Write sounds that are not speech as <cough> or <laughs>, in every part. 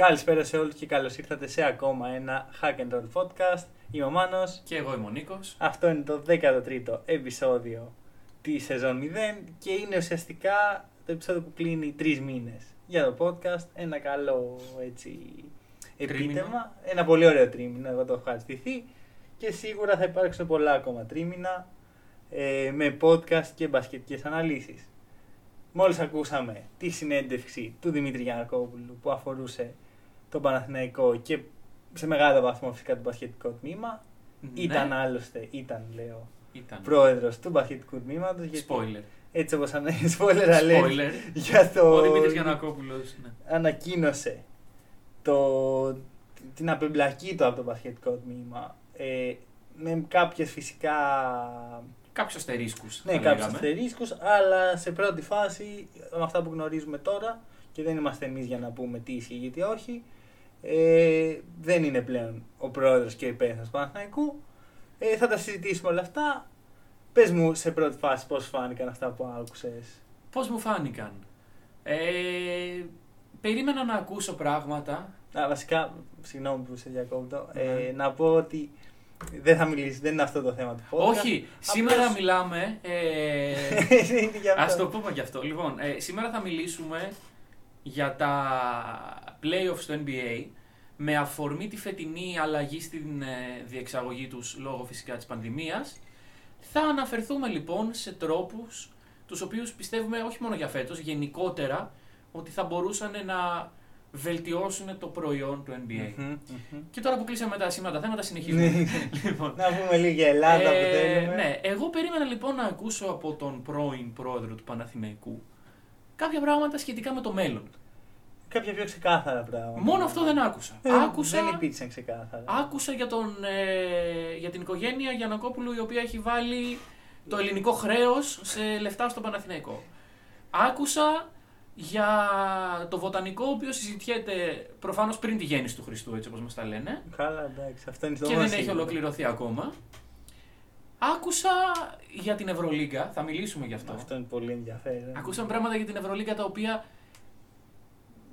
Καλησπέρα σε όλους και καλώς ήρθατε σε ακόμα ένα Hack and Roll podcast. Είμαι ο Μάνος. Και εγώ είμαι ο Νίκος. Αυτό είναι το 13ο επεισόδιο της σεζόν 0 και είναι ουσιαστικά το επεισόδιο που κλείνει τρεις μήνες για το podcast. Ένα καλό έτσι επίτευγμα. Ένα πολύ ωραίο τρίμηνο, εγώ το έχω ευχαριστηθεί. Και σίγουρα θα υπάρξουν πολλά ακόμα τρίμηνα ε, με podcast και μπασκετικές αναλύσεις. Μόλις ακούσαμε τη συνέντευξη του Δημήτρη Γιανακόπουλου που αφορούσε τον Παναθηναϊκό και σε μεγάλο βαθμό φυσικά το μπασχετικό τμήμα. Ναι. Ήταν άλλωστε, ήταν λέω, Ήταν. πρόεδρος του μπασχετικού τμήματος. γιατί Spoiler. Έτσι όπως ανε... spoiler alert Spoiler. για το... Ο Δημήτρης Γιαννακόπουλος. Ναι. ανακοίνωσε το... την απεμπλακή του από το μπασχετικό τμήμα ε, με κάποιες φυσικά Κάποιους αστερίσκους. ναι, θα κάποιους λέγαμε. αστερίσκους αλλά σε πρώτη φάση με αυτά που γνωρίζουμε τώρα και δεν είμαστε εμείς για να πούμε τι ισχύει γιατί όχι ε, δεν είναι πλέον ο πρόεδρος και ο υπεύθυνος του Παναθηναϊκού ε, θα τα συζητήσουμε όλα αυτά Πες μου σε πρώτη φάση πώς φάνηκαν αυτά που άκουσες Πώς μου φάνηκαν; Ε, περίμενα να ακούσω πράγματα. Α, βασικά, συγγνώμη που σε διακόπτω, ε, Ναι. να πω ότι δεν θα μιλήσεις, δεν είναι αυτό το θέμα του podcast. Όχι, σήμερα μιλάμε... Ε, <laughs> είναι για αυτό. ας το πούμε γι' αυτό. Λοιπόν, ε, σήμερα θα μιλήσουμε για τα playoffs στο NBA με αφορμή τη φετινή αλλαγή στην ε, διεξαγωγή τους λόγω φυσικά της πανδημίας. Θα αναφερθούμε λοιπόν σε τρόπους τους οποίους πιστεύουμε όχι μόνο για φέτος, γενικότερα ότι θα μπορούσαν να βελτιώσουν το προϊόν του NBA. Μμμ, μμμ. Και τώρα που κλείσαμε τα σήμερα τα θέματα συνεχίζουμε. Ναι. <laughs> λοιπόν, να πούμε λίγη για Ελλάδα ε, που θέλουμε. Ναι, εγώ περίμενα λοιπόν να ακούσω από τον πρώην πρόεδρο του Παναθηναϊκού κάποια πράγματα σχετικά με το μέλλον. Κάποια πιο ξεκάθαρα πράγματα. Μόνο αυτό δεν άκουσα. Ε, άκουσα, Δεν υπήρξαν ξεκάθαρα. άκουσα για, τον, ε, για την οικογένεια Γιανακόπουλου η οποία έχει βάλει το ελληνικό χρέος σε λεφτά στο Παναθηναϊκό. Άκουσα για το βοτανικό ο οποίος συζητιέται προφανώς πριν τη γέννηση του Χριστού έτσι όπως μας τα λένε Καλά, εντάξει, αυτό είναι το και μόνο δεν έχει σίγουρο. ολοκληρωθεί ακόμα. Άκουσα για την Ευρωλίγκα, θα μιλήσουμε γι' αυτό. Αυτό είναι πολύ ενδιαφέρον. Ακούσαμε πράγματα για την Ευρωλίγκα τα οποία.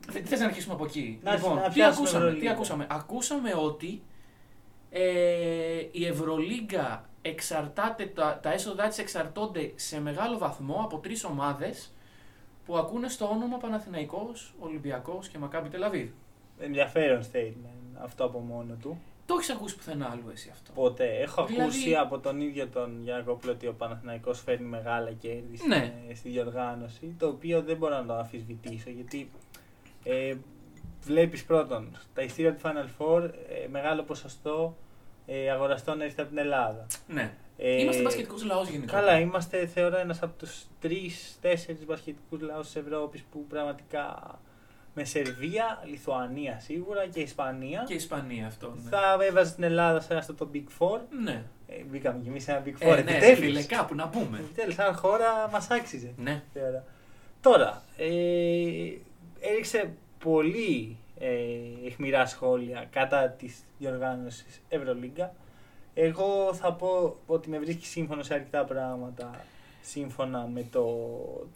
Θε- Θες να αρχίσουμε από εκεί. Να- λοιπόν, να τι πιάσουμε ακούσαμε, τι Ευρωλίγκα. ακούσαμε. Ακούσαμε ότι ε, η Ευρωλίγκα εξαρτάται, τα, τα έσοδά της εξαρτώνται σε μεγάλο βαθμό από τρεις ομάδες που ακούνε στο όνομα Παναθηναϊκός, Ολυμπιακός και Μακάμπι Τελαβίδ. Ενδιαφέρον statement αυτό από μόνο του. Το έχεις ακούσει πουθενά άλλου εσύ αυτό. Ποτέ. Έχω Δηλαδή- ακούσει από τον ίδιο τον Γιάννη ότι ο Παναθηναϊκός φέρνει μεγάλα κέρδη στην- Ναι. στη διοργάνωση, το οποίο δεν μπορώ να το αμφισβητήσω γιατί ε, βλέπεις πρώτον τα ειστήρια του Final Four ε, μεγάλο ποσοστό ε, αγοραστών έρχεται από την Ελλάδα. Ναι. Ε, Είμαστε μπασκετικός λαός γενικά. Καλά, είμαστε θεωρώ ένας από τους τρεις-τέσσερις μπασκετικούς λαούς της Ευρώπης που πραγματικά με Σερβία, Λιθουανία σίγουρα και Ισπανία Και η Ισπανία αυτό. Ναι. θα έβαζε την Ελλάδα σε αυτό το Big Four. Ναι. Ε, μπήκαμε κι εμείς σε ένα Big Four. Ε, ναι, επιτέλους. φίλε, κάπου να πούμε. Επιτέλους, σαν χώρα μας άξιζε. Ναι. Θεωρώ. Τώρα, ε, έριξε πολύ ε, αιχμηρά σχόλια κατά της διοργάνωσης Ευρωλίγκα. Εγώ θα πω ότι με βρίσκει σύμφωνο σε αρκετά πράγματα σύμφωνα με, το,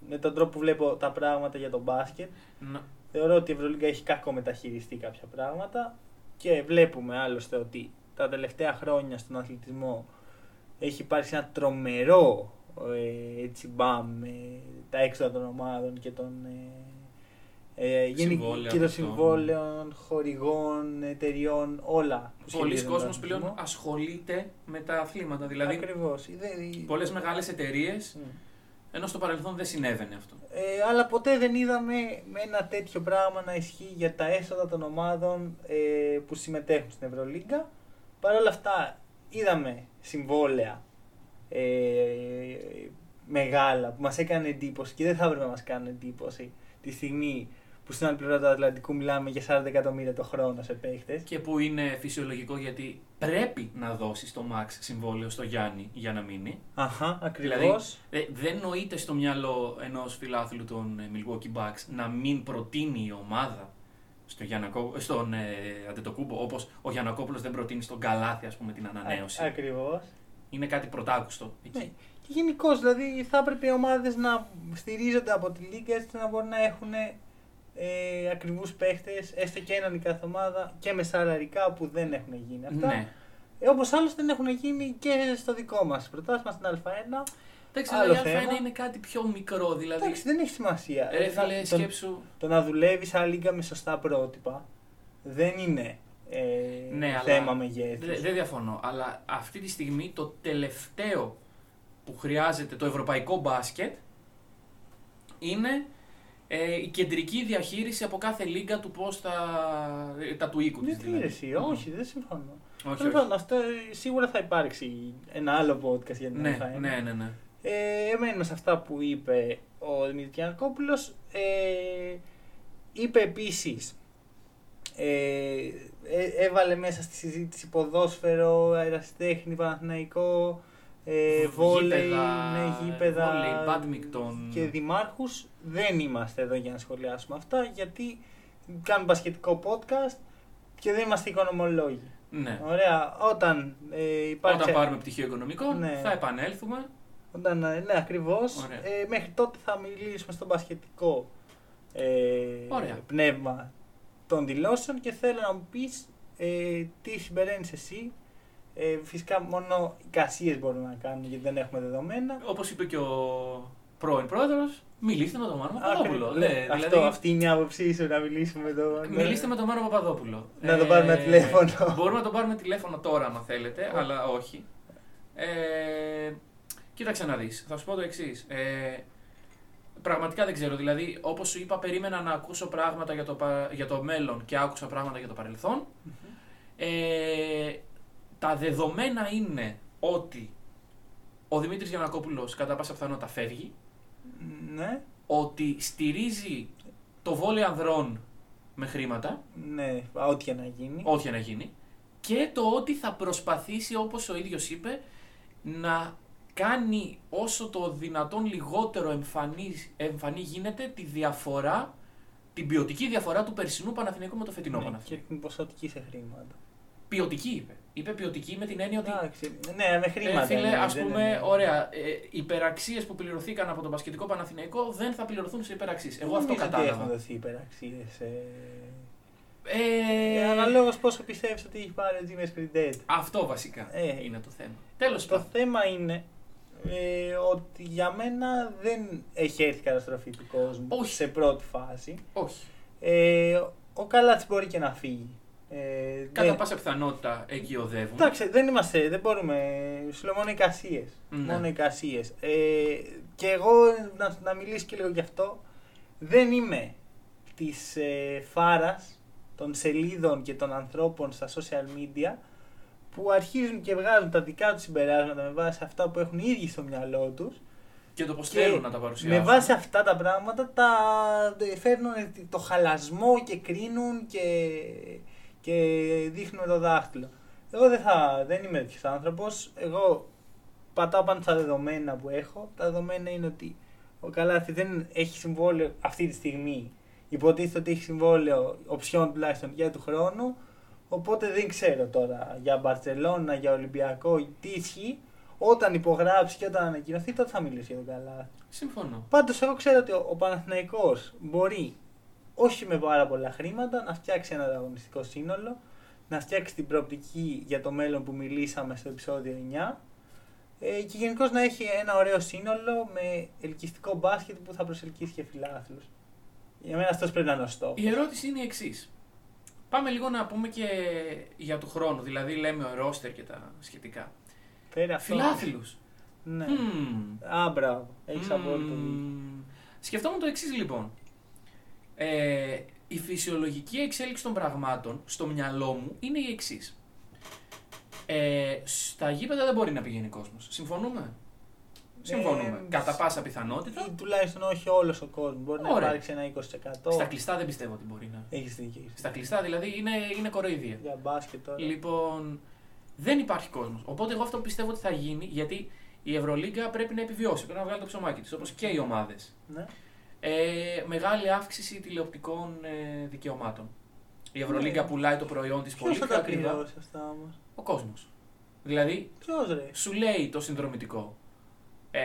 με τον τρόπο που βλέπω τα πράγματα για τον μπάσκετ. Να- Θεωρώ ότι η Ευρωλίγκα έχει κακό μεταχειριστεί κάποια πράγματα και βλέπουμε άλλωστε ότι τα τελευταία χρόνια στον αθλητισμό έχει υπάρξει ένα τρομερό ε, έτσι μπαμ με τα έξοδα των ομάδων και των, ε, ε, γενικ- Συμβόλαια και των αυτών. συμβόλαιων, χορηγών, εταιριών, όλα. που Πολλοί σχετίζονται με τον κόσμος πλέον αθλητισμό. ασχολείται με τα αθλήματα. Δηλαδή, Ακριβώς. Δεν- πολλές μεγάλες εταιρείες, Μμ. ενώ στο παρελθόν δεν συνέβαινε αυτό. Ε, αλλά ποτέ δεν είδαμε με ένα τέτοιο πράγμα να ισχύει για τα έσοδα των ομάδων ε, που συμμετέχουν στην Ευρωλίγκα. Παρ' όλα αυτά είδαμε συμβόλαια ε, μεγάλα που μας έκανε εντύπωση και δεν θα έπρεπε να μας κάνουν εντύπωση τη στιγμή που στην άλλη πλευρά του Ατλαντικού μιλάμε για 40 εκατομμύρια το χρόνο σε παίχτες. Και που είναι φυσιολογικό γιατί πρέπει να δώσει το Max συμβόλαιο στο Γιάννη για να μείνει. Αχα, ακριβώς. Δηλαδή, ε, δεν νοείται στο μυαλό ενός φιλάθλου των ε, Milwaukee Bucks να μην προτείνει η ομάδα στο Γιανακό, στον ε, Αντετοκούμπο, όπως ο Γιανακόπουλο δεν προτείνει στον Καλάθι, ας πούμε, την ανανέωση. Α, ακριβώς. Είναι κάτι πρωτάκουστο. Εκεί. Ναι. Και γενικώς δηλαδή θα έπρεπε οι ομάδες να στηρίζονται από τη Λίγκα έτσι να μπορούν να έχουν ε, ακριβούς παίχτες, έστω και έναν η κάθε ομάδα και με σαλαρικά που δεν έχουν γίνει αυτά. Ναι. Ε, Όπως άλλωστε δεν έχουν γίνει και στο δικό μας πρωτάθλημα στην Α1. Εντάξει, Άλλο αλλά η θέμα. Α1 είναι κάτι πιο μικρό, δηλαδή. Εντάξει, δεν έχει σημασία. Ρε Ε, φίλε, το- σκέψου. Το να δουλεύεις σαν λίγα με σωστά πρότυπα δεν είναι ε, Ναι, αλλά θέμα μεγέθους. Δε- Δεν διαφωνώ, αλλά αυτή τη στιγμή το τελευταίο που χρειάζεται το ευρωπαϊκό μπάσκετ είναι ε, η κεντρική διαχείριση από κάθε λίγα του πώς θα... ε, τα του οίκου της Δεν δηλαδή. εσύ, όχι, δεν συμφωνώ. όχι, Τέλος όχι. πάντων, αυτό ε, σίγουρα θα υπάρξει ένα άλλο podcast για την Ναι, Α1. ναι, ναι, ναι. Ε, εμένουμε σε αυτά που είπε ο Δημήτρης Γιανακόπουλος. Ε, είπε επίσης, ε, ε, έβαλε μέσα στη συζήτηση ποδόσφαιρο, αεραστέχνη, παναθηναϊκό, ε, βόλεϊ, Γήπεδα, ναι, γήπεδα βόλεϊ, μπάντμικτον. και δημάρχους. Δεν είμαστε εδώ για να σχολιάσουμε αυτά, γιατί κάνουμε μπασκετικό podcast και δεν είμαστε οικονομολόγοι. ναι. Ωραία, όταν ε, υπάρξει... Όταν πάρουμε πτυχίο οικονομικών Ναι. θα επανέλθουμε. Όταν, ε, ναι, ακριβώς. Ωραία. Ε, μέχρι τότε θα μιλήσουμε στο μπασκετικό ε, Ωραία. πνεύμα των δηλώσεων και θέλω να μου πεις ε, τι συμπεραίνεις εσύ. Ε, φυσικά μόνο οι κασίες μπορούμε να κάνουμε γιατί δεν έχουμε δεδομένα. Όπως είπε και ο πρώην πρόεδρος, μιλήστε με τον Μάνο Παπαδόπουλο. Άκρη- Ναι, ναι, αυτό, δηλαδή, αυτή είναι η άποψή σου να μιλήσουμε με τον... Μιλήστε με τον Μάνο Παπαδόπουλο. Να τον πάρουμε τηλέφωνο. Μπορούμε να τον πάρουμε τηλέφωνο τώρα, αν θέλετε, αλλά όχι. Ε, κοίταξε να δεις. Θα σου πω το εξής. Ε, πραγματικά δεν ξέρω. Δηλαδή, όπως σου είπα, περίμενα να ακούσω πράγματα για το, πα- για το μέλλον και άκουσα πράγματα για το παρελθόν. Ε, τα δεδομένα είναι ότι ο Δημήτρης Γιανακόπουλος κατά πάσα πιθανότητα φεύγει, Ναι, ότι στηρίζει το βόλιο ανδρών με χρήματα, ναι, ό,τι και να γίνει. ό,τι και να γίνει, και το ότι θα προσπαθήσει, όπως ο ίδιος είπε, να κάνει όσο το δυνατόν λιγότερο εμφανή, εμφανή γίνεται τη διαφορά, την ποιοτική διαφορά του περσινού Παναθηναϊκού με το φετινό Ναι, και Παναθηναϊκό. την ποσοτική σε χρήματα. Ποιοτική είπε. Είπε ποιοτική με την έννοια ότι Εντάξει, ναι, με χρήματα. Ε, φίλε, ναι, ας δεν πούμε, είναι- ωραία, ε, υπεραξίες που πληρωθήκαν από τον Πασχετικό Παναθηναϊκό δεν θα πληρωθούν σε υπεραξίες. Εγώ αυτό Νομίζω ότι Έχουν κατάλαβα. δοθεί υπεραξίες. Ε... Ε, Ε, Αναλόγως πόσο πιστεύεις ότι έχει πάρει ο Jimmy Sprintet. Αυτό βασικά Ε, είναι το θέμα. Τέλος Το πάντων. θέμα είναι ε, ότι για μένα δεν έχει έρθει η καταστροφή του κόσμου Όχι. σε πρώτη φάση. Όχι. Ε, ο Καλάτς μπορεί και να φύγει. Ε, Κατά δεν- πάσα πιθανότητα εκεί οδεύουν. Εντάξει, δεν είμαστε, δεν μπορούμε. Σου λέω μόνο εικασίε. Ναι. Μόνο εικασίε. Ε, και εγώ να, να μιλήσω και λίγο γι' αυτό. Δεν είμαι της ε, φάρας των σελίδων και των ανθρώπων στα social media που αρχίζουν και βγάζουν τα δικά τους συμπεράσματα με βάση αυτά που έχουν οι ίδιοι στο μυαλό τους. Και το πώς Και θέλουν να τα παρουσιάσουν. Με βάση αυτά τα πράγματα τα ε, φέρνουν το χαλασμό και κρίνουν και, και δείχνουν με το δάχτυλο. Εγώ δεν, θα, δεν είμαι τέτοιος άνθρωπος. Εγώ πατάω πάνω στα δεδομένα που έχω. Τα δεδομένα είναι ότι ο Καλάθι δεν έχει συμβόλαιο αυτή τη στιγμή. Υποτίθεται ότι έχει συμβόλαιο οψιών τουλάχιστον για του χρόνου. Οπότε δεν ξέρω τώρα για Μπαρσελόνα, για Ολυμπιακό, τι ισχύει. Όταν υπογράψει και όταν ανακοινωθεί, τότε θα μιλήσει για τον Καλάθι. Συμφωνώ. Πάντως εγώ ξέρω ότι ο, ο Παναθηναϊκός μπορεί όχι με πάρα πολλά χρήματα να φτιάξει ένα ανταγωνιστικό σύνολο, να φτιάξει την προοπτική για το μέλλον που μιλήσαμε στο επεισόδιο 9 ε, και γενικώς να έχει ένα ωραίο σύνολο με ελκυστικό μπάσκετ που θα προσελκύσει και φιλάθλους. Για μένα αυτός πρέπει να είναι ο στόχος. Η ερώτηση είναι η εξής. Πάμε λίγο να πούμε και για του χρόνου. Δηλαδή, λέμε ο ρόστερ και τα σχετικά. Πέρα αυτό. Φιλάθλους. Ναι. Α, μπράβο. Έχεις απόλυτο δίκιο. Σκεφτόμουν το εξής λοιπόν. Ε, η φυσιολογική εξέλιξη των πραγμάτων στο μυαλό μου είναι η εξής. Ε, στα γήπεδα δεν μπορεί να πηγαίνει κόσμος. Συμφωνούμε; Συμφωνούμε. Ε, Κατά πάσα πιθανότητα. Ή τουλάχιστον όχι όλος ο κόσμος. Μπορεί να Ωραία. υπάρξει ένα 20%. Στα κλειστά δεν πιστεύω ότι μπορεί να. Έχεις δίκιο. έχεις Στα κλειστά δηλαδή είναι, είναι κοροϊδία. Για μπάσκετ τώρα. Λοιπόν, δεν υπάρχει κόσμος. Οπότε εγώ αυτό που πιστεύω ότι θα γίνει, γιατί η Ευρωλίγκα πρέπει να επιβιώσει, πρέπει να βγάλει το ψωμάκι της, όπως και οι ομάδες. Ναι. Ε, μεγάλη αύξηση τηλεοπτικών ε, δικαιωμάτων. Η Ευρωλίγκα Ναι. πουλάει το προϊόν της πολύ Ποιος θα πιο τα ακριβά. πληρώσει αυτά όμως. Ο κόσμος. Δηλαδή, Ποιος ρε; σου λέει το συνδρομητικό. Ε,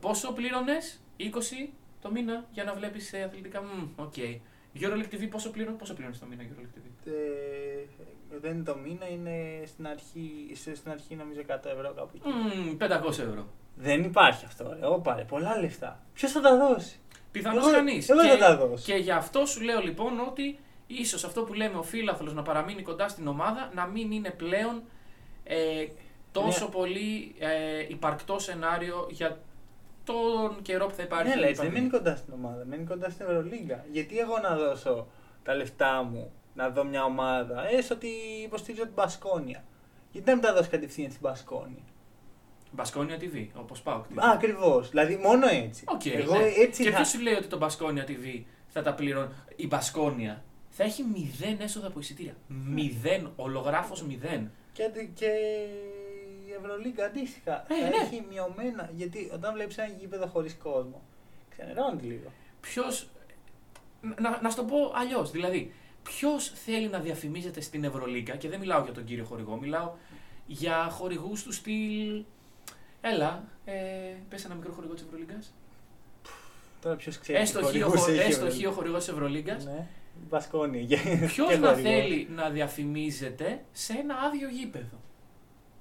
πόσο πλήρωνες, 20 το μήνα για να βλέπεις αθλητικά. Μμ, OK. Okay. EuroLeague TV πόσο πληρώνει πόσο πληρώνεις το μήνα EuroLeague TV. Ε, δεν είναι το μήνα, είναι στην αρχή, σε- στην αρχή νομίζω 100 ευρώ κάπου εκεί. Μμ, 500 ευρώ. Δεν υπάρχει αυτό, ρε. Ωπα, ρε, πολλά λεφτά. Ποιος θα τα δώσει; Πιθανώς Εγώ- κανείς. εγώ και, θα τα δώσω. και γι' αυτό σου λέω λοιπόν ότι ίσως αυτό που λέμε ο φίλαθλος να παραμείνει κοντά στην ομάδα να μην είναι πλέον ε, τόσο Ναι. πολύ ε, υπαρκτό σενάριο για τον καιρό που θα υπάρχει. Ναι, η αλλά έτσι δεν πανδημία. μένει κοντά στην ομάδα, μένει κοντά στην Ευρωλίγκα. Γιατί εγώ να δώσω τα λεφτά μου να δω μια ομάδα, έστω ότι υποστηρίζω την Μπασκόνια. Γιατί να μην τα δώσει κατευθείαν στην Μπασκόνια; Μπασκόνια TV, όπως πάω. Α, ακριβώς. Δηλαδή μόνο έτσι. Οκ, εγώ ναι. έτσι Και θα. ποιος σου λέει ότι το Μπασκόνια TV θα τα πληρώνει; Η Μπασκόνια θα έχει μηδέν έσοδα από εισιτήρια. Μηδέν, ολογράφως μηδέν. Και, και η Ευρωλίγκα αντίστοιχα Ε, θα ναι. έχει μειωμένα. Γιατί όταν βλέπεις ένα γήπεδο χωρίς κόσμο, ξενερώνει λίγο. Ποιο. Να, να σου το πω αλλιώς. Δηλαδή, ποιος θέλει να διαφημίζεται στην Ευρωλίγκα και δεν μιλάω για τον κύριο χορηγό, μιλάω για χορηγούς του στυλ. Έλα, ε, πες ένα μικρό χορηγό της Ευρωλίγκας. Τώρα ποιος ξέρει. Έστω τι χείο, χορηγούς χο- έχει η έστω Ευρωλίγκα. χείο χορηγός της Ευρωλίγκας. Ναι, Μπασκόνια. <laughs> Ποιος Και να χορηγός. θέλει να διαφημίζεται σε ένα άδειο γήπεδο;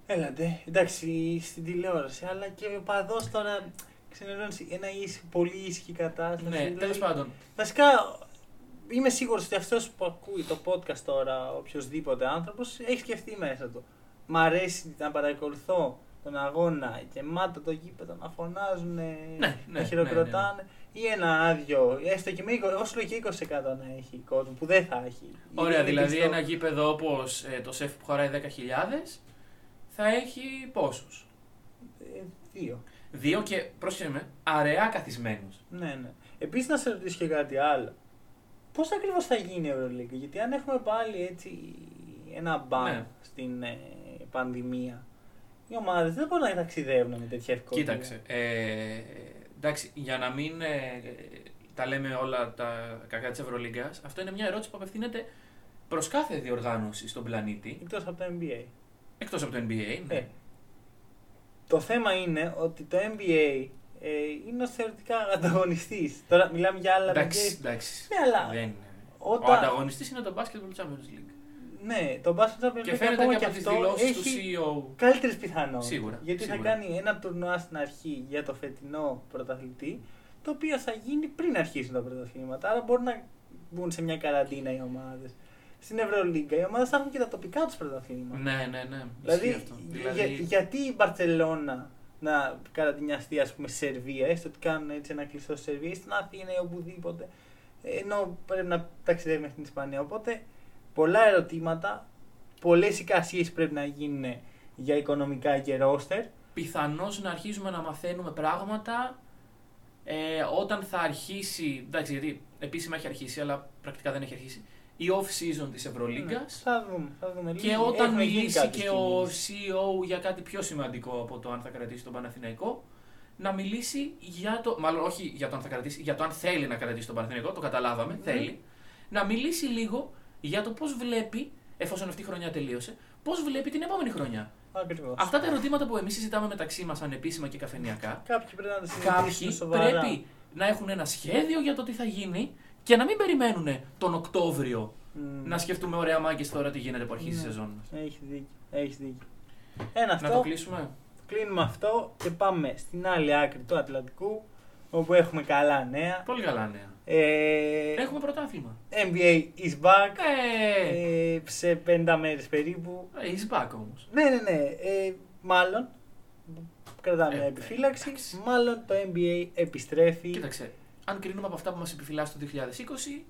Έλατε, εντάξει, στην τηλεόραση, αλλά και ο παδός τώρα ξενερώνει ένα ίσ, πολύ ήσυχη κατάσταση. Ναι, δηλαδή, τέλος πάντων. Βασικά, είμαι σίγουρος ότι αυτός που ακούει το podcast τώρα, οποιοδήποτε άνθρωπος, έχει σκεφτεί μέσα του. Μ' αρέσει να παρακολουθώ τον αγώνα γεμάτο το γήπεδο να φωνάζουν, ναι, να ναι, χειροκροτάνε. Ή ένα άδειο, έστω και με 20, εγώ σου λέω και 20% να έχει κόσμο που δεν θα έχει. Ωραία, Είναι δηλαδή κλειστό. ένα γήπεδο όπως το ΣΕΦ που χωράει 10.000 θα έχει πόσους; Ε, δύο. Δύο και πρόσεχε με, αραιά καθισμένους. Ναι, ναι. Επίσης να σε ρωτήσω και κάτι άλλο. Πώς ακριβώς θα γίνει η Ευρωλίγκα, Γιατί αν έχουμε πάλι έτσι ένα μπαν Ναι. στην ε, πανδημία, οι ομάδες δεν μπορούν να ταξιδεύουν με τέτοια ευκολία. Κοίταξε. Ε, εντάξει, για να μην ε, τα λέμε όλα τα κακά της Ευρωλίγκας, αυτό είναι μια ερώτηση που απευθύνεται προς κάθε διοργάνωση στον πλανήτη. Εκτός από το NBA. Εκτός από το NBA. Ναι. Ε, το θέμα είναι ότι το NBA ε, είναι ως θεωρητικά ανταγωνιστής. Τώρα μιλάμε για άλλα εντάξει, NBA. εντάξει. Ναι, αλλά Δεν είναι. όταν- Ο ανταγωνιστής είναι το Basketball Champions League. Ναι, το Basketball Champions Και League φαίνεται ακόμα και από τις αυτό δηλώσεις του έχει CEO. καλύτερες πιθανότητες. Σίγουρα, Γιατί σίγουρα. θα κάνει ένα τουρνουά στην αρχή για το φετινό πρωταθλητή, το οποίο θα γίνει πριν αρχίσουν τα πρωταθλήματα. Άρα μπορούν να μπουν σε μια καραντίνα οι ομάδες. Στην Ευρωλίγκα οι ομάδες θα έχουν και τα τοπικά τους πρωταθλήματα. Ναι, ναι, ναι. Δηλαδή, Ισχύει αυτό. για- Δηλαδή, γιατί η Μπαρσελόνα να καραντινιαστεί ας πούμε, στη Σερβία, έστω ότι κάνουν έτσι ένα κλειστό στη Σερβία ή στην Αθήνα ή οπουδήποτε, ενώ πρέπει να ταξιδεύει μέχρι την Ισπανία. Οπότε πολλά ερωτήματα, πολλές εικασίες πρέπει να γίνουν για οικονομικά και ρόστερ. πιθανώς να αρχίζουμε να μαθαίνουμε πράγματα ε, όταν θα αρχίσει, εντάξει γιατί επίσημα έχει αρχίσει αλλά πρακτικά δεν έχει αρχίσει, η off-season της Ευρωλίγκας Θα δούμε. Θα δούμε. και Λίγοι- όταν έχουν γίνει μιλήσει κάποιες και ο κινήσεις. CEO για κάτι πιο σημαντικό από το αν θα κρατήσει τον Παναθηναϊκό, να μιλήσει για το, μάλλον όχι για το αν θα κρατήσει, για το αν θέλει να κρατήσει τον Παναθηναϊκό, το καταλάβαμε, Ναι. θέλει, να μιλήσει λίγο για το πώς βλέπει, εφόσον αυτή η χρονιά τελείωσε, πώς βλέπει την επόμενη χρονιά. Ακριβώς. Αυτά τα ερωτήματα που εμείς συζητάμε μεταξύ μας ανεπίσημα και καφενειακά, Κάποιοι πρέπει να τα συζητήσουν κάποιοι σοβαρά. πρέπει να έχουν ένα σχέδιο για το τι θα γίνει και να μην περιμένουν τον Οκτώβριο Μμμ. να σκεφτούμε ωραία μάγκες τώρα τι γίνεται που αρχίζει η Ναι. σεζόν μας. Έχει δίκιο. Έχεις δίκιο. Ένα αυτό. Να το κλείσουμε. Κλείνουμε αυτό και πάμε στην άλλη άκρη του Ατλαντικού όπου έχουμε καλά νέα. Πολύ καλά νέα. Ε, Έχουμε πρωτάθλημα. NBA is back Ε, ε, σε 50 μέρες περίπου. He's back όμως. Ναι, ναι, ναι. Ε, μάλλον, κρατάμε Ε, μια επιφύλαξη, εντάξει. μάλλον το NBA επιστρέφει. Κοίταξε, αν κρίνουμε από αυτά που μας επιφυλάσσει το 2020,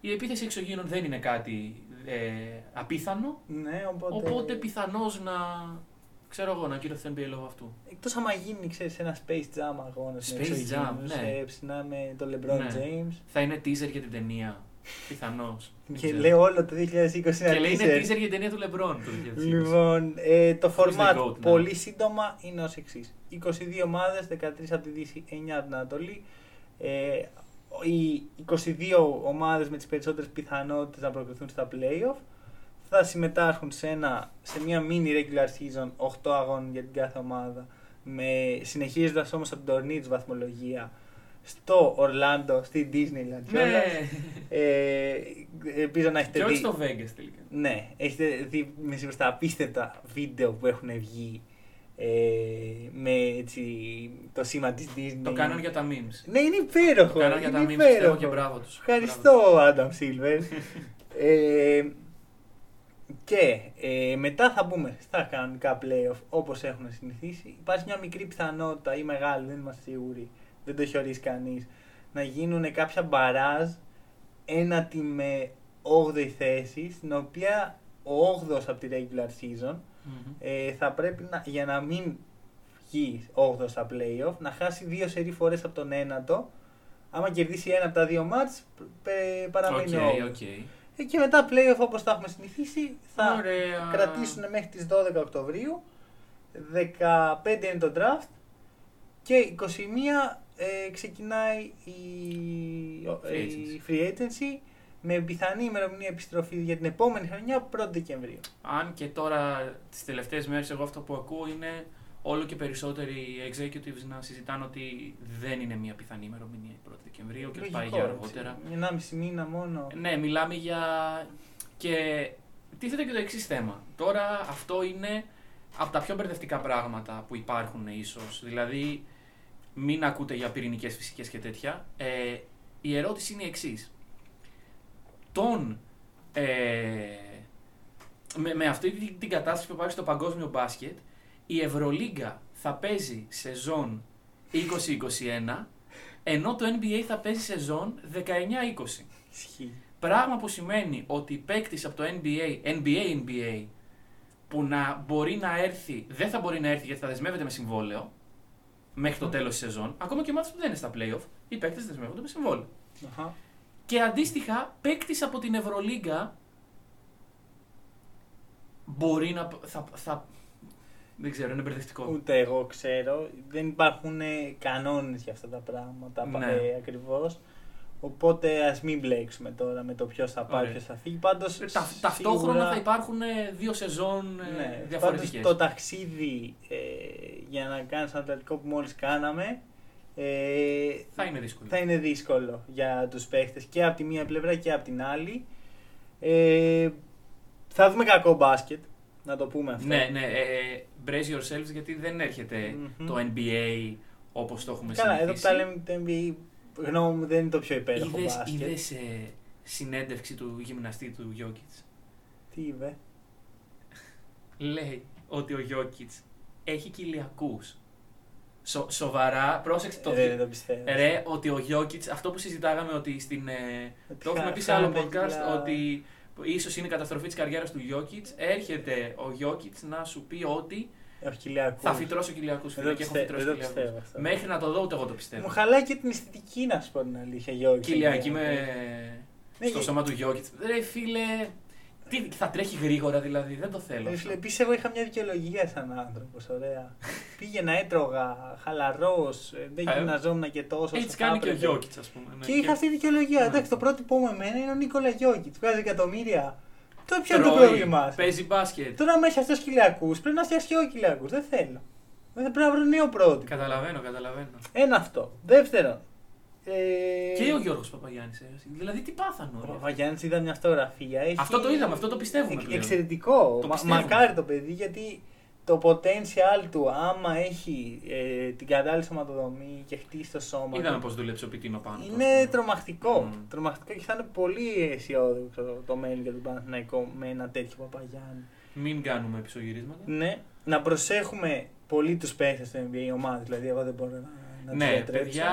η επίθεση εξωγήινων δεν είναι κάτι ε, απίθανο. Ναι, οπότε, Οπότε πιθανώς να. Ξέρω εγώ, να κυρωθεί το NBA λόγω αυτού. Εκτός άμα γίνει, ξέρεις, ένα Space Jam αγώνας με Space Jam, εξωγήινους, ναι. ε, ψηνά με τον LeBron Ναι. James. Θα είναι teaser για την ταινία. Πιθανώς. <laughs> Και λέω όλο το 2020 Και ένα λέει είναι teaser. teaser για την ταινία του LeBron το 2020. Λοιπόν, ε, το Who's the format goat now? πολύ σύντομα είναι ως εξής. 22 ομάδες, 13 από τη Δύση, 9 από την Ανατολή. Ε, οι 22 ομάδες με τις περισσότερες πιθανότητες να προκριθούν στα playoff θα συμμετάσχουν σε, ένα, σε μια mini regular season 8 αγώνων για την κάθε ομάδα με, συνεχίζοντας όμως από την τωρινή της βαθμολογία στο Ορλάντο, στη Disneyland κιόλας. Ναι. Ε, ελπίζω να έχετε Και όχι δει. στο Vegas τελικά. Ναι, έχετε δει με σίγουρα στα απίστευτα βίντεο που έχουν βγει ε, με έτσι, το σήμα της Disney. Το κάναν για τα memes. Ναι, είναι υπέροχο. Το κάναν για είναι τα memes, πιστεύω υπέροχο. και μπράβο τους. Ευχαριστώ, Άνταμ Σίλβερ. ε, <laughs> και ε, μετά θα μπούμε στα κανονικά playoff όπως έχουν συνηθίσει. Υπάρχει μια μικρή πιθανότητα ή μεγάλη, δεν είμαστε σίγουροι, δεν το έχει ορίσει κανείς, να γίνουν κάποια μπαράζ ένατη με 8η θέση, στην οποία ο 8ος από τη regular season Μμμ. ε, θα πρέπει να, για να μην βγει 8ο στα playoff, να χάσει δύο σερί φορές από τον ένατο. Άμα κερδίσει ένα από τα δύο ματς, πε- παραμένει OK, okay, OK. Ε, Και μετά playoff όπως τα έχουμε συνηθίσει θα Ωραία. κρατήσουν μέχρι τις 12 Οκτωβρίου. 15 είναι το draft και 21 ε, ξεκινάει η, ο- Free η free agency με πιθανή ημερομηνία επιστροφή για την επόμενη χρονιά 1η Δεκεμβρίου. Αν και τώρα τις τελευταίες μέρες εγώ αυτό που ακούω είναι όλο και περισσότεροι executives να συζητάνε ότι δεν είναι μια πιθανή ημερομηνία η 1η Δεκεμβρίου και ότι πάει για έτσι. αργότερα. Ένα μισή μήνα μόνο. Ναι, μιλάμε για. και τίθεται και το εξής θέμα. Τώρα αυτό είναι από τα πιο μπερδευτικά πράγματα που υπάρχουν ίσως. Δηλαδή, μην ακούτε για πυρηνικές φυσικές και τέτοια. Ε, η ερώτηση είναι η εξής. Τον. Ε, με, με αυτή την, την κατάσταση που υπάρχει στο παγκόσμιο μπάσκετ, η Ευρωλίγκα θα παίζει σεζόν 2021, ενώ το NBA θα παίζει σεζόν 19-20. Ισχύει. Πράγμα που σημαίνει ότι παίκτη από το NBA, NBA, NBA, που να μπορεί να έρθει, δεν θα μπορεί να έρθει γιατί θα δεσμεύεται με συμβόλαιο μέχρι το τέλος της σεζόν. Ακόμα και μάτια που δεν είναι στα playoff, οι παίκτες δεσμεύονται με συμβόλαιο. Αχα. Και αντίστοιχα, παίκτη από την Ευρωλίγκα μπορεί να. Θα, θα, δεν ξέρω, είναι μπερδευτικό. Ούτε εγώ ξέρω. Δεν υπάρχουν ε, κανόνες για αυτά τα πράγματα Ναι. ναι. ακριβώς. Οπότε ας μην μπλέξουμε τώρα με το ποιος θα πάει, Ωραία. ποιος θα φύγει. Πάντως, Ε, Τα, ταυτόχρονα σίγουρα- θα υπάρχουν ε, δύο σεζόν ε, ναι, διαφορετικές. πάντως το ταξίδι ε, για να κάνεις ένα ατλαντικό που μόλις κάναμε ε, Θα είναι δύσκολο. θα είναι δύσκολο για τους παίχτες και από τη μία πλευρά και από την άλλη. Ε, θα δούμε κακό μπάσκετ, να το πούμε αυτό. Ναι, ναι. Ε, brace yourselves γιατί δεν έρχεται Μμμ. το NBA όπως το έχουμε Καλά, εδώ που συνηθίσει. τα λέμε το NBA, γνώμη μου δεν είναι το πιο υπέροχο Είδες, μπάσκετ. είδες ε, συνέντευξη του γυμναστή του Γιώκητς; Τι είπε; Λέει ότι ο Γιώκητς έχει κοιλιακούς. Σο, σοβαρά, πρόσεξε το Ε, δι- δεν το πιστεύω. Ρε, ότι ο Γιώκητς, αυτό που συζητάγαμε ότι στην... ε, Ότι το έχουμε χα- πει σε άλλο χάνουμε podcast, κιλά. ότι ίσως είναι η καταστροφή της καριέρας του Γιώκητς. Έρχεται ο Γιώκητς να σου πει ότι Όχι κοιλιακούς. θα φυτρώσω κοιλιακούς Δεν φίλε το και έχω πιστε- φυτρώσει δεν το κοιλιακούς. πιστεύω αυτό. Μέχρι να το δω ούτε εγώ το πιστεύω. Μου χαλάει και την αισθητική να σου πω την αλήθεια, Γιώργη. Κυλιακή με... Ναι, στο και- σώμα του Γιώκητς. Ρε φίλε, τι, θα τρέχει γρήγορα δηλαδή, δεν το θέλω. Ρε αυτό. φίλε, επίσης εγώ είχα μια δικαιολογία σαν άνθρωπος, ωραία. Πήγαινα, έτρωγα, χαλαρός, ε, δεν Ε, γυμναζόμουν και τόσο. όσο Έτσι θα κάνει και ο έπρεπε. Γιώκητς ας πούμε. ναι. Και είχα αυτή τη δικαιολογία. Ναι. Εντάξει, το πρότυπό μου εμένα είναι ο Νίκολα Γιώκητ. Βγάζει εκατομμύρια. Τώρα ποιο είναι το Τρώει, πρόβλημά σου. Παίζει μπάσκετ. Τώρα, άμα έχει αυτός χιλιακού, πρέπει να φτιάξει και εγώ χιλιακού. Δεν θέλω. Δεν πρέπει να βρω νέο πρότυπο. Καταλαβαίνω, καταλαβαίνω. Ένα αυτό. Δεύτερον. Ε... Και ο Γιώργος Παπαγιάννης. ε, Δηλαδή τι πάθανε Ο όλοι. Παπαγιάννης είδα μια φωτογραφία. Έχει... Αυτό το είδαμε, αυτό το πιστεύουμε Εκ- πλέον. εξαιρετικό. Το Μα- πιστεύουμε. μακάρι το παιδί γιατί το potential του άμα έχει ε, την κατάλληλη σωματοδομή και χτίσει το σώμα Είδαμε του, πώς δούλεψε ο Πιτίνο πάνω. είναι πώς το- τρομακτικό. Μμ. Τρομακτικό και θα είναι πολύ αισιόδοξο το μέλλον για τον Παναθηναϊκό με ένα τέτοιο Παπαγιάννη. Μην κάνουμε πισωγυρίσματα. Ναι, να προσέχουμε πολύ τους παίχτες στο NBA, η ομάδα δηλαδή. Εγώ δεν μπορώ να, να τους Ναι, διατρέψω. παιδιά,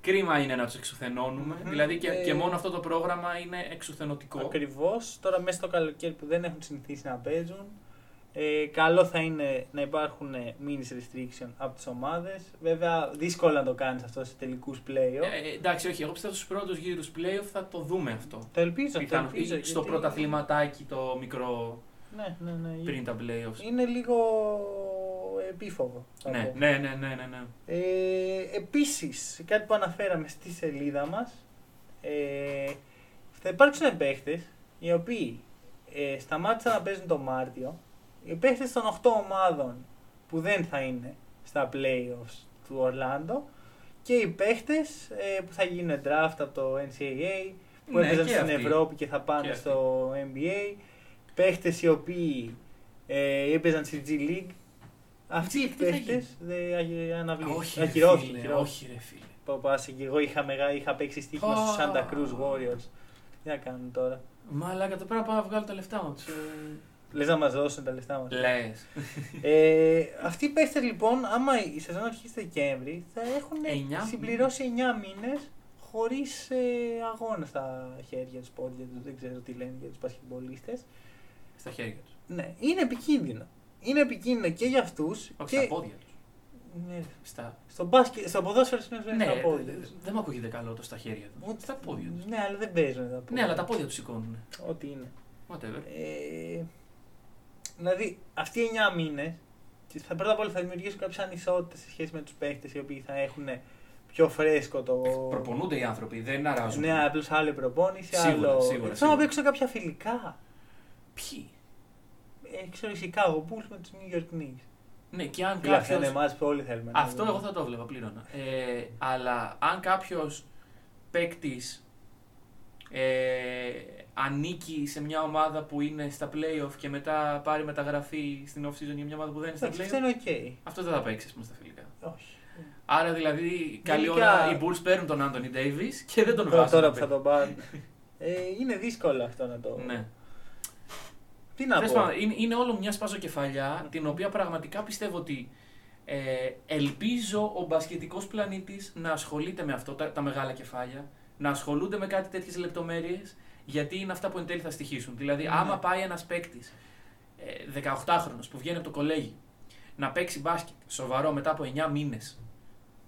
κρίμα είναι να τους εξουθενώνουμε. Μμμ. Δηλαδή και, Ε, και μόνο αυτό το πρόγραμμα είναι εξουθενωτικό. Ακριβώς. Τώρα μέσα στο καλοκαίρι που δεν έχουν συνηθίσει να παίζουν, ε, καλό θα είναι να υπάρχουν mini restriction από τις ομάδες. Βέβαια, δύσκολο να το κάνεις αυτό σε τελικούς playoff. Ε, εντάξει, όχι, εγώ πιστεύω στους πρώτους γύρους playoff θα το δούμε αυτό. το ελπίζω. Το Πιθανό, ελπίζω ή στο γιατί- πρωταθληματάκι το μικρό Ναι, ναι, ναι. πριν τα playoffs. Είναι λίγο επίφοβο. θα Ναι, πω. ναι, ναι, ναι, ναι, ναι. Ε, επίσης, κάτι που αναφέραμε στη σελίδα μας, ε, θα υπάρξουν παίχτες οι οποίοι ε, σταμάτησαν να παίζουν το Μάρτιο, οι παίχτες των 8 ομάδων που δεν θα είναι στα playoffs του Ορλάντο και οι παίχτες ε, που θα γίνουν draft από το NCAA, που Ναι, έπαιζαν και στην αυτοί. Ευρώπη και θα Και πάνε αυτοί. στο NBA. Παίχτες οι οποίοι ε, έπαιζαν στη G League. Αυτοί οι G League τι θα παίχτες δεν αναβλήθηκαν. Όχι, ρε Ακυρώθηκε. φίλε, ακυρώθηκε. όχι ρε φίλε. Πω, πάσε και εγώ είχα, μεγά, είχα παίξει στοίχημα Ω. στους Santa Cruz Warriors. Τι να κάνουν τώρα; Μαλάκα, το πρέπει να πάω να βγάλω τα λεφτά μου. Λες να μας δώσουν τα λεφτά μας. Λες. Ε, αυτοί οι παίχτες λοιπόν, άμα η σεζόν αρχίσει Δεκέμβρη, θα έχουν Εννιά συμπληρώσει 9 μήνες χωρίς ε, αγώνα στα χέρια τους, πόδια τους. Δεν ξέρω τι λένε για τους πασχεμπολίστε. Στα χέρια τους. Ναι, είναι επικίνδυνο. Είναι επικίνδυνο και για αυτούς. Όχι και... στα πόδια τους. Ναι, Στα... στο, μπάσκετ, στο ποδόσφαιρο συνήθω Ναι, είναι στα πόδια. δε- τους. δεν μου ακούγεται καλό το στα χέρια τους. Ούτε- Στα πόδια τους. Ναι, αλλά δεν παίζουν τα πόδια. Ναι, αλλά τα πόδια τους σηκώνουν. Ό,τι είναι. Whatever. Ε, δηλαδή, αυτοί οι 9 μήνες θα πρώτα απ' όλα θα δημιουργήσουν κάποιες ανισότητες σε σχέση με τους παίχτε οι οποίοι θα έχουν πιο φρέσκο το. Προπονούνται οι άνθρωποι, δεν αράζουν. Ναι, απλώς άλλη προπόνηση, Σίγουρα, άλλο. σίγουρα, Θα να σίγουρα. παίξουν κάποια φιλικά. Ποιοι; Ε, ξέρω, οι Chicago Bulls με τους New York Knicks. Ναι, και αν Φίλε, αυτά είναι κάποιο. εμάς που όλοι θέλουμε. να Αυτό δούμε. εγώ θα το έβλεπα, πλήρωνα. Ε, αλλά αν κάποιος παίκτης ε, ανήκει σε μια ομάδα που είναι στα playoff και μετά πάρει μεταγραφή στην off-season για μια ομάδα που δεν είναι στα Εντάξει, playoff, αυτό είναι οκ. αυτό δεν θα παίξει, ας πούμε, στα φιλικά. Όχι. Άρα δηλαδή, καλή Γενικά- ώρα οι Bulls παίρνουν τον Anthony Davis και δεν τον Τώρα, βάζουν. τώρα να που θα παίξει. τον πάρουν. Ε, είναι δύσκολο αυτό να το. Ναι. Τι να Τέλος πω. πάντων, είναι, είναι όλο μια σπαζοκεφαλιά την οποία πραγματικά πιστεύω ότι ε, ελπίζω ο μπασκετικός πλανήτης να ασχολείται με αυτό, τα, τα μεγάλα κεφάλια, να ασχολούνται με κάτι τέτοιες λεπτομέρειες, γιατί είναι αυτά που εν τέλει θα στοιχήσουν. Δηλαδή, Ναι. άμα πάει ένας παίκτης ε, 18χρονος που βγαίνει από το κολέγιο να παίξει μπάσκετ σοβαρό μετά από 9 μήνες,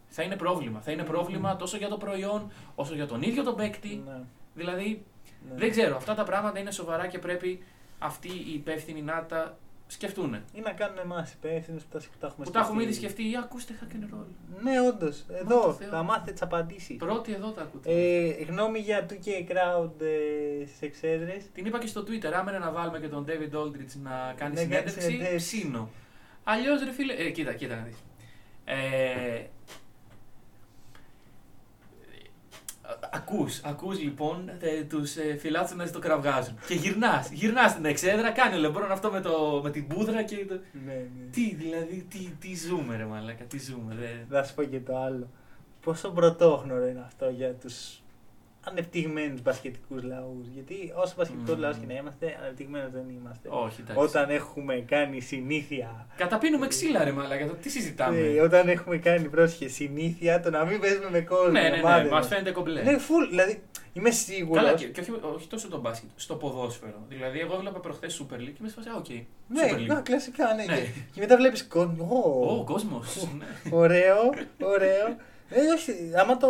θα είναι πρόβλημα. Θα είναι Μμμ. πρόβλημα τόσο για το προϊόν, όσο για τον ίδιο τον παίκτη. Ναι, Δηλαδή, ναι. δεν ξέρω, αυτά τα πράγματα είναι σοβαρά και πρέπει αυτοί οι υπεύθυνοι να τα σκεφτούν. Ή να κάνουν εμάς υπεύθυνους που τα, που τα έχουμε Που τα έχουμε ήδη σκεφτεί, ή ακούστε hack and roll. Ναι, όντως. το Εδώ Θεό. θα μάθετε τις απαντήσεις. Πρώτοι εδώ τα ακούτε. Ε, γνώμη για 2K Crowd ε, στις εξέδρες. Την είπα και στο Twitter, άμα είναι να βάλουμε και τον David Aldridge να κάνει Να κάνει συνέντευξη, συνεντεύξεις. ψήνω. Αλλιώς ρε φίλε. Ε, κοίτα, κοίτα να δεις. Ε, Ακούς, ακούς λοιπόν ε, τους ε, φιλάθλους να το κραυγάζουν. Και γυρνάς, γυρνάς στην εξέδρα, κάνει ο Λεμπρόν αυτό με, το, με την πούδρα και το... Ναι, ναι. Τι, δηλαδή, τι, τι ζούμε ρε μαλάκα, τι ζούμε. Δε... Να σου πω και το άλλο. Πόσο πρωτόγνωρο είναι αυτό για τους ανεπτυγμένους μπασκετικούς λαούς. Γιατί όσο μπασκετικός Μμμ. λαός και να είμαστε, ανεπτυγμένου δεν είμαστε. Όχι, εντάξει. Όταν έχουμε κάνει συνήθεια. Καταπίνουμε ξύλα ρε μαλάκα, το τι συζητάμε; Ε, όταν έχουμε κάνει πρόσεχε συνήθεια το να μην παίζουμε με κόσμο. ναι, ναι, ναι, ομάδες μας μας. φαίνεται κομπλέ. Ναι, full. Δηλαδή, είμαι σίγουρος. Καλά, και, και όχι, όχι τόσο το μπάσκετ, στο ποδόσφαιρο. Δηλαδή, εγώ έβλεπα προχθές Super League και με σφασιά, οκ. Ναι, Super League. να, κλασικά, ναι. Ναι. Και, και μετά βλέπεις κόσμο. Ω, ο κόσμος. ναι. Ωραίο, ωραίο. Ε, όχι, άμα το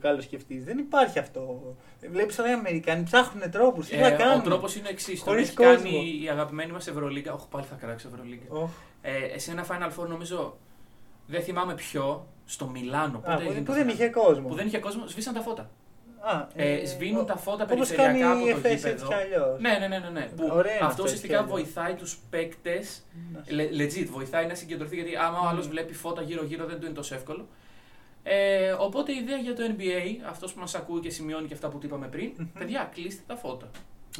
καλώς σκεφτείς, δεν υπάρχει αυτό. Βλέπεις τώρα οι Αμερικάνοι ψάχνουν τρόπους. Τι να Ε, ο κάνουν. τρόπος είναι εξής. Τον Χωρίς έχει κόσμο. κάνει η αγαπημένη μας Ευρωλίγκα. Όχι, πάλι θα κράξω Ευρωλίγκα. Ω, Ε, σε ένα Final Four, νομίζω. Δεν θυμάμαι ποιο. Στο Μιλάνο. Α, Πότε που, έγινε που το δεν Final είχε Four. κόσμο. Που δεν είχε κόσμο, σβήσαν τα φώτα. Α, Ε, σβήνουν τα φώτα όπως περιφερειακά κάνει από η το Εφές έτσι γήπεδο. κι αλλιώς. Ναι, ναι, ναι, ναι. ναι. Που Ωραία είναι αυτός αυτό, ουσιαστικά έτσι κι αλλιώς. βοηθάει τους παίκτες Να σου- Le- legit, βοηθάει να συγκεντρωθεί γιατί άμα ο άλλος Mm. βλέπει φώτα γύρω-γύρω δεν του είναι τόσο εύκολο. Ε, οπότε η ιδέα για το NBA, αυτός που μας ακούει και σημειώνει και αυτά που του είπαμε πριν, Μμμ. παιδιά, κλείστε τα φώτα.